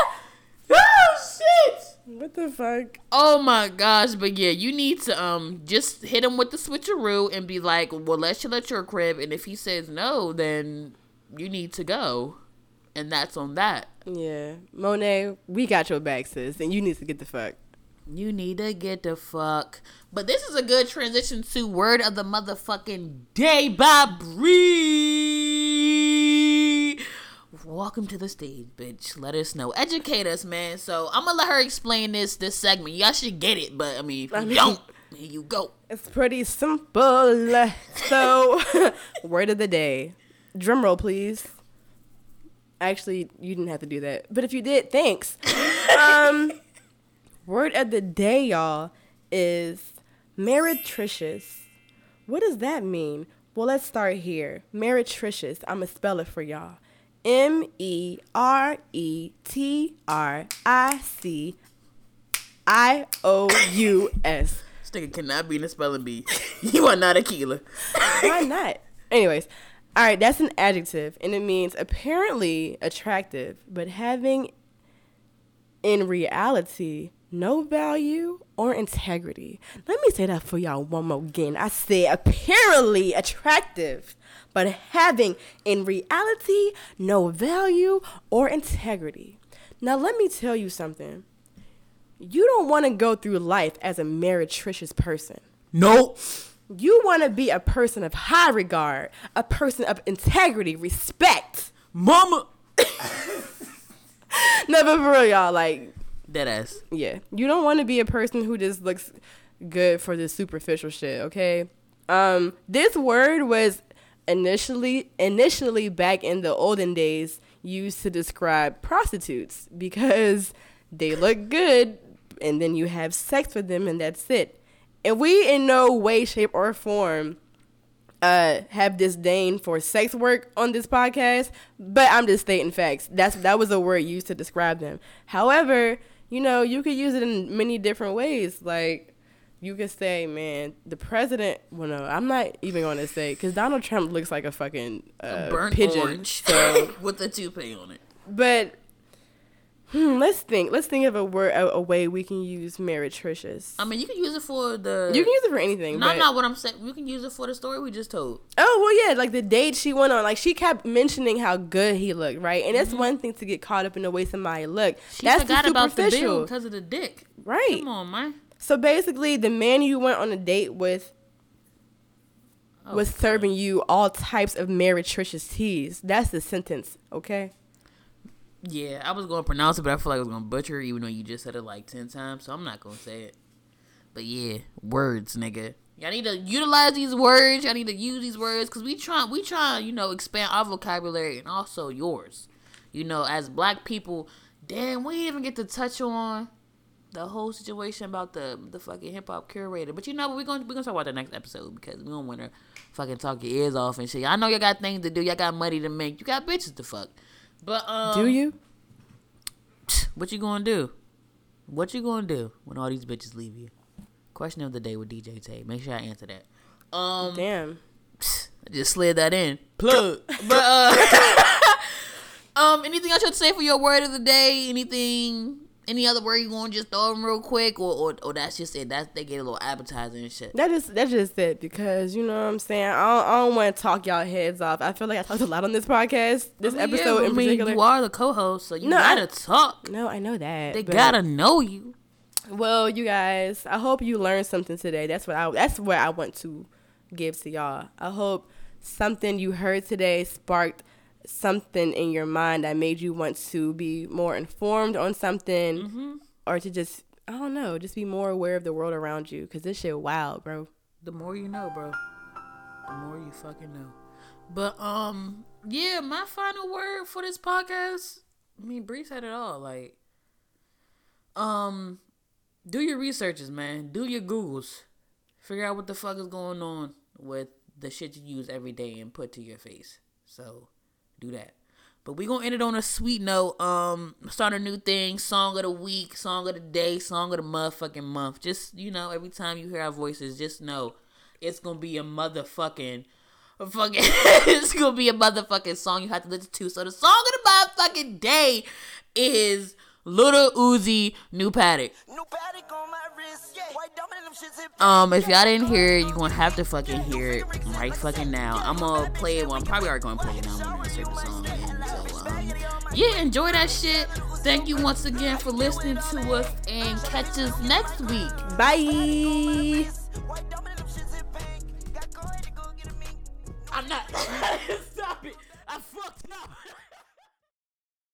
oh shit. What the fuck? Oh my gosh, but yeah, you need to um just hit him with the switcheroo and be like, "Well, let's chill at your crib," and if he says no, then you need to go, and that's on that. Yeah, Monet, we got your back, sis, and you need to get the fuck. You need to get the fuck. But this is a good transition to word of the motherfucking day by Bree. Welcome to the stage, bitch. Let us know. Educate us, man. So I'm gonna let her explain this this segment. Y'all should get it, but I mean, if you I mean- don't, here you go. It's pretty simple. So, word of the day. Drum roll, please. Actually, you didn't have to do that. But if you did, thanks. Um, word of the day, y'all, is meretricious. What does that mean? Well, let's start here. Meretricious. I'm going to spell it for y'all. M E R E T R I C I O U S. This nigga cannot be in the spelling bee. you are not Akeelah. Why not? Anyways, all right, that's an adjective, and it means apparently attractive, but having in reality no value or integrity. Let me say that for y'all one more again. I said apparently attractive, but having in reality no value or integrity. Now, let me tell you something. You don't want to go through life as a meretricious person. Nope. You want to be a person of high regard, a person of integrity, respect. Mama. No, but for real, y'all, like, Dead ass. yeah, you don't want to be a person who just looks good for the superficial shit. Okay, um, this word was initially initially back in the olden days used to describe prostitutes because they look good, and then you have sex with them, and that's it. And we in no way, shape, or form uh have disdain for sex work on this podcast, but I'm just stating facts. That's that was a word used to describe them. However, you know, you could use it in many different ways. Like you could say, man, the president. Well, no, I'm not even going to say because Donald Trump looks like a fucking uh, Burnt pigeon. orange. So, with a toupee on it. but hmm, let's think. Let's think of a word, a, a way we can use meretricious. I mean, you can use it for the. you can use it for anything. No, but, not what I'm saying. You can use it for the story we just told. Oh well, yeah, like the date she went on, like she kept mentioning how good he looked, right? And it's one thing to get caught up in the way somebody looked. Mm-hmm. She That's forgot the about the bill superficial, because of the dick. right? Come on, man. So basically, the man you went on a date with Oh, was serving you all types of meretricious teas. That's the sentence, okay? Yeah, I was to pronounce it, but I feel like I was to butcher it, even though you just said it like 10 times, so I'm not to say it. But yeah, words, nigga. Y'all need to utilize these words. Y'all need to use these words because we try, we try, you know, expand our vocabulary and also yours. You know, as black people, damn, we even get to touch on the whole situation about the the fucking hip hop curator. But you know, we're gonna we're gonna talk about the next episode because we don't want to fucking talk your ears off and shit. I know y'all got things to do. Y'all got money to make. You got bitches to fuck. But um, Do you? what you gonna do? What you gonna do when all these bitches leave you? Question of the day with DJ Tay. Make sure I answer that. Um, Damn. I just slid that in. Plug. but uh, um, anything else you have to say for your word of the day? Anything? Any other word you want to just throw them real quick, or, or or that's just it? That's they get a little appetizer and shit. That just that's just it because you know what I'm saying. I don't, I don't want to talk y'all heads off. I feel like I talked a lot on this podcast, this I mean, yeah, episode I in mean, particular. You are the co-host, so you No, I- gotta talk. no, I know that. They gotta know you. Well, you guys, I hope you learned something today. That's what I that's what I want to give to y'all. I hope something you heard today sparked something in your mind that made you want to be more informed on something Mm-hmm. or to just I don't know, just be more aware of the world around you cuz this shit wild, bro. The more you know, bro. The more you fucking know. But um, yeah, my final word for this podcast. I mean, Bree said it all. Like, um, do your researches, man. Do your googles. Figure out what the fuck is going on with the shit you use every day and put to your face. So, do that. But we gonna end it on a sweet note. Um, start a new thing. Song of the week, song of the day, song of the motherfucking month. Just you know, every time you hear our voices, just know it's gonna be a motherfucking, fucking. it's gonna be a motherfucking song you have to listen to. So the song of the motherfucking day is Lil Uzi New Patek. Um, if y'all didn't hear it, you gonna have to fucking hear it right fucking now. I'm gonna play it. Well, I'm probably already gonna play it now. I'm gonna insert the song in. So, um, yeah, enjoy that shit. Thank you once again for listening to us and catch us next week. Bye. I'm not.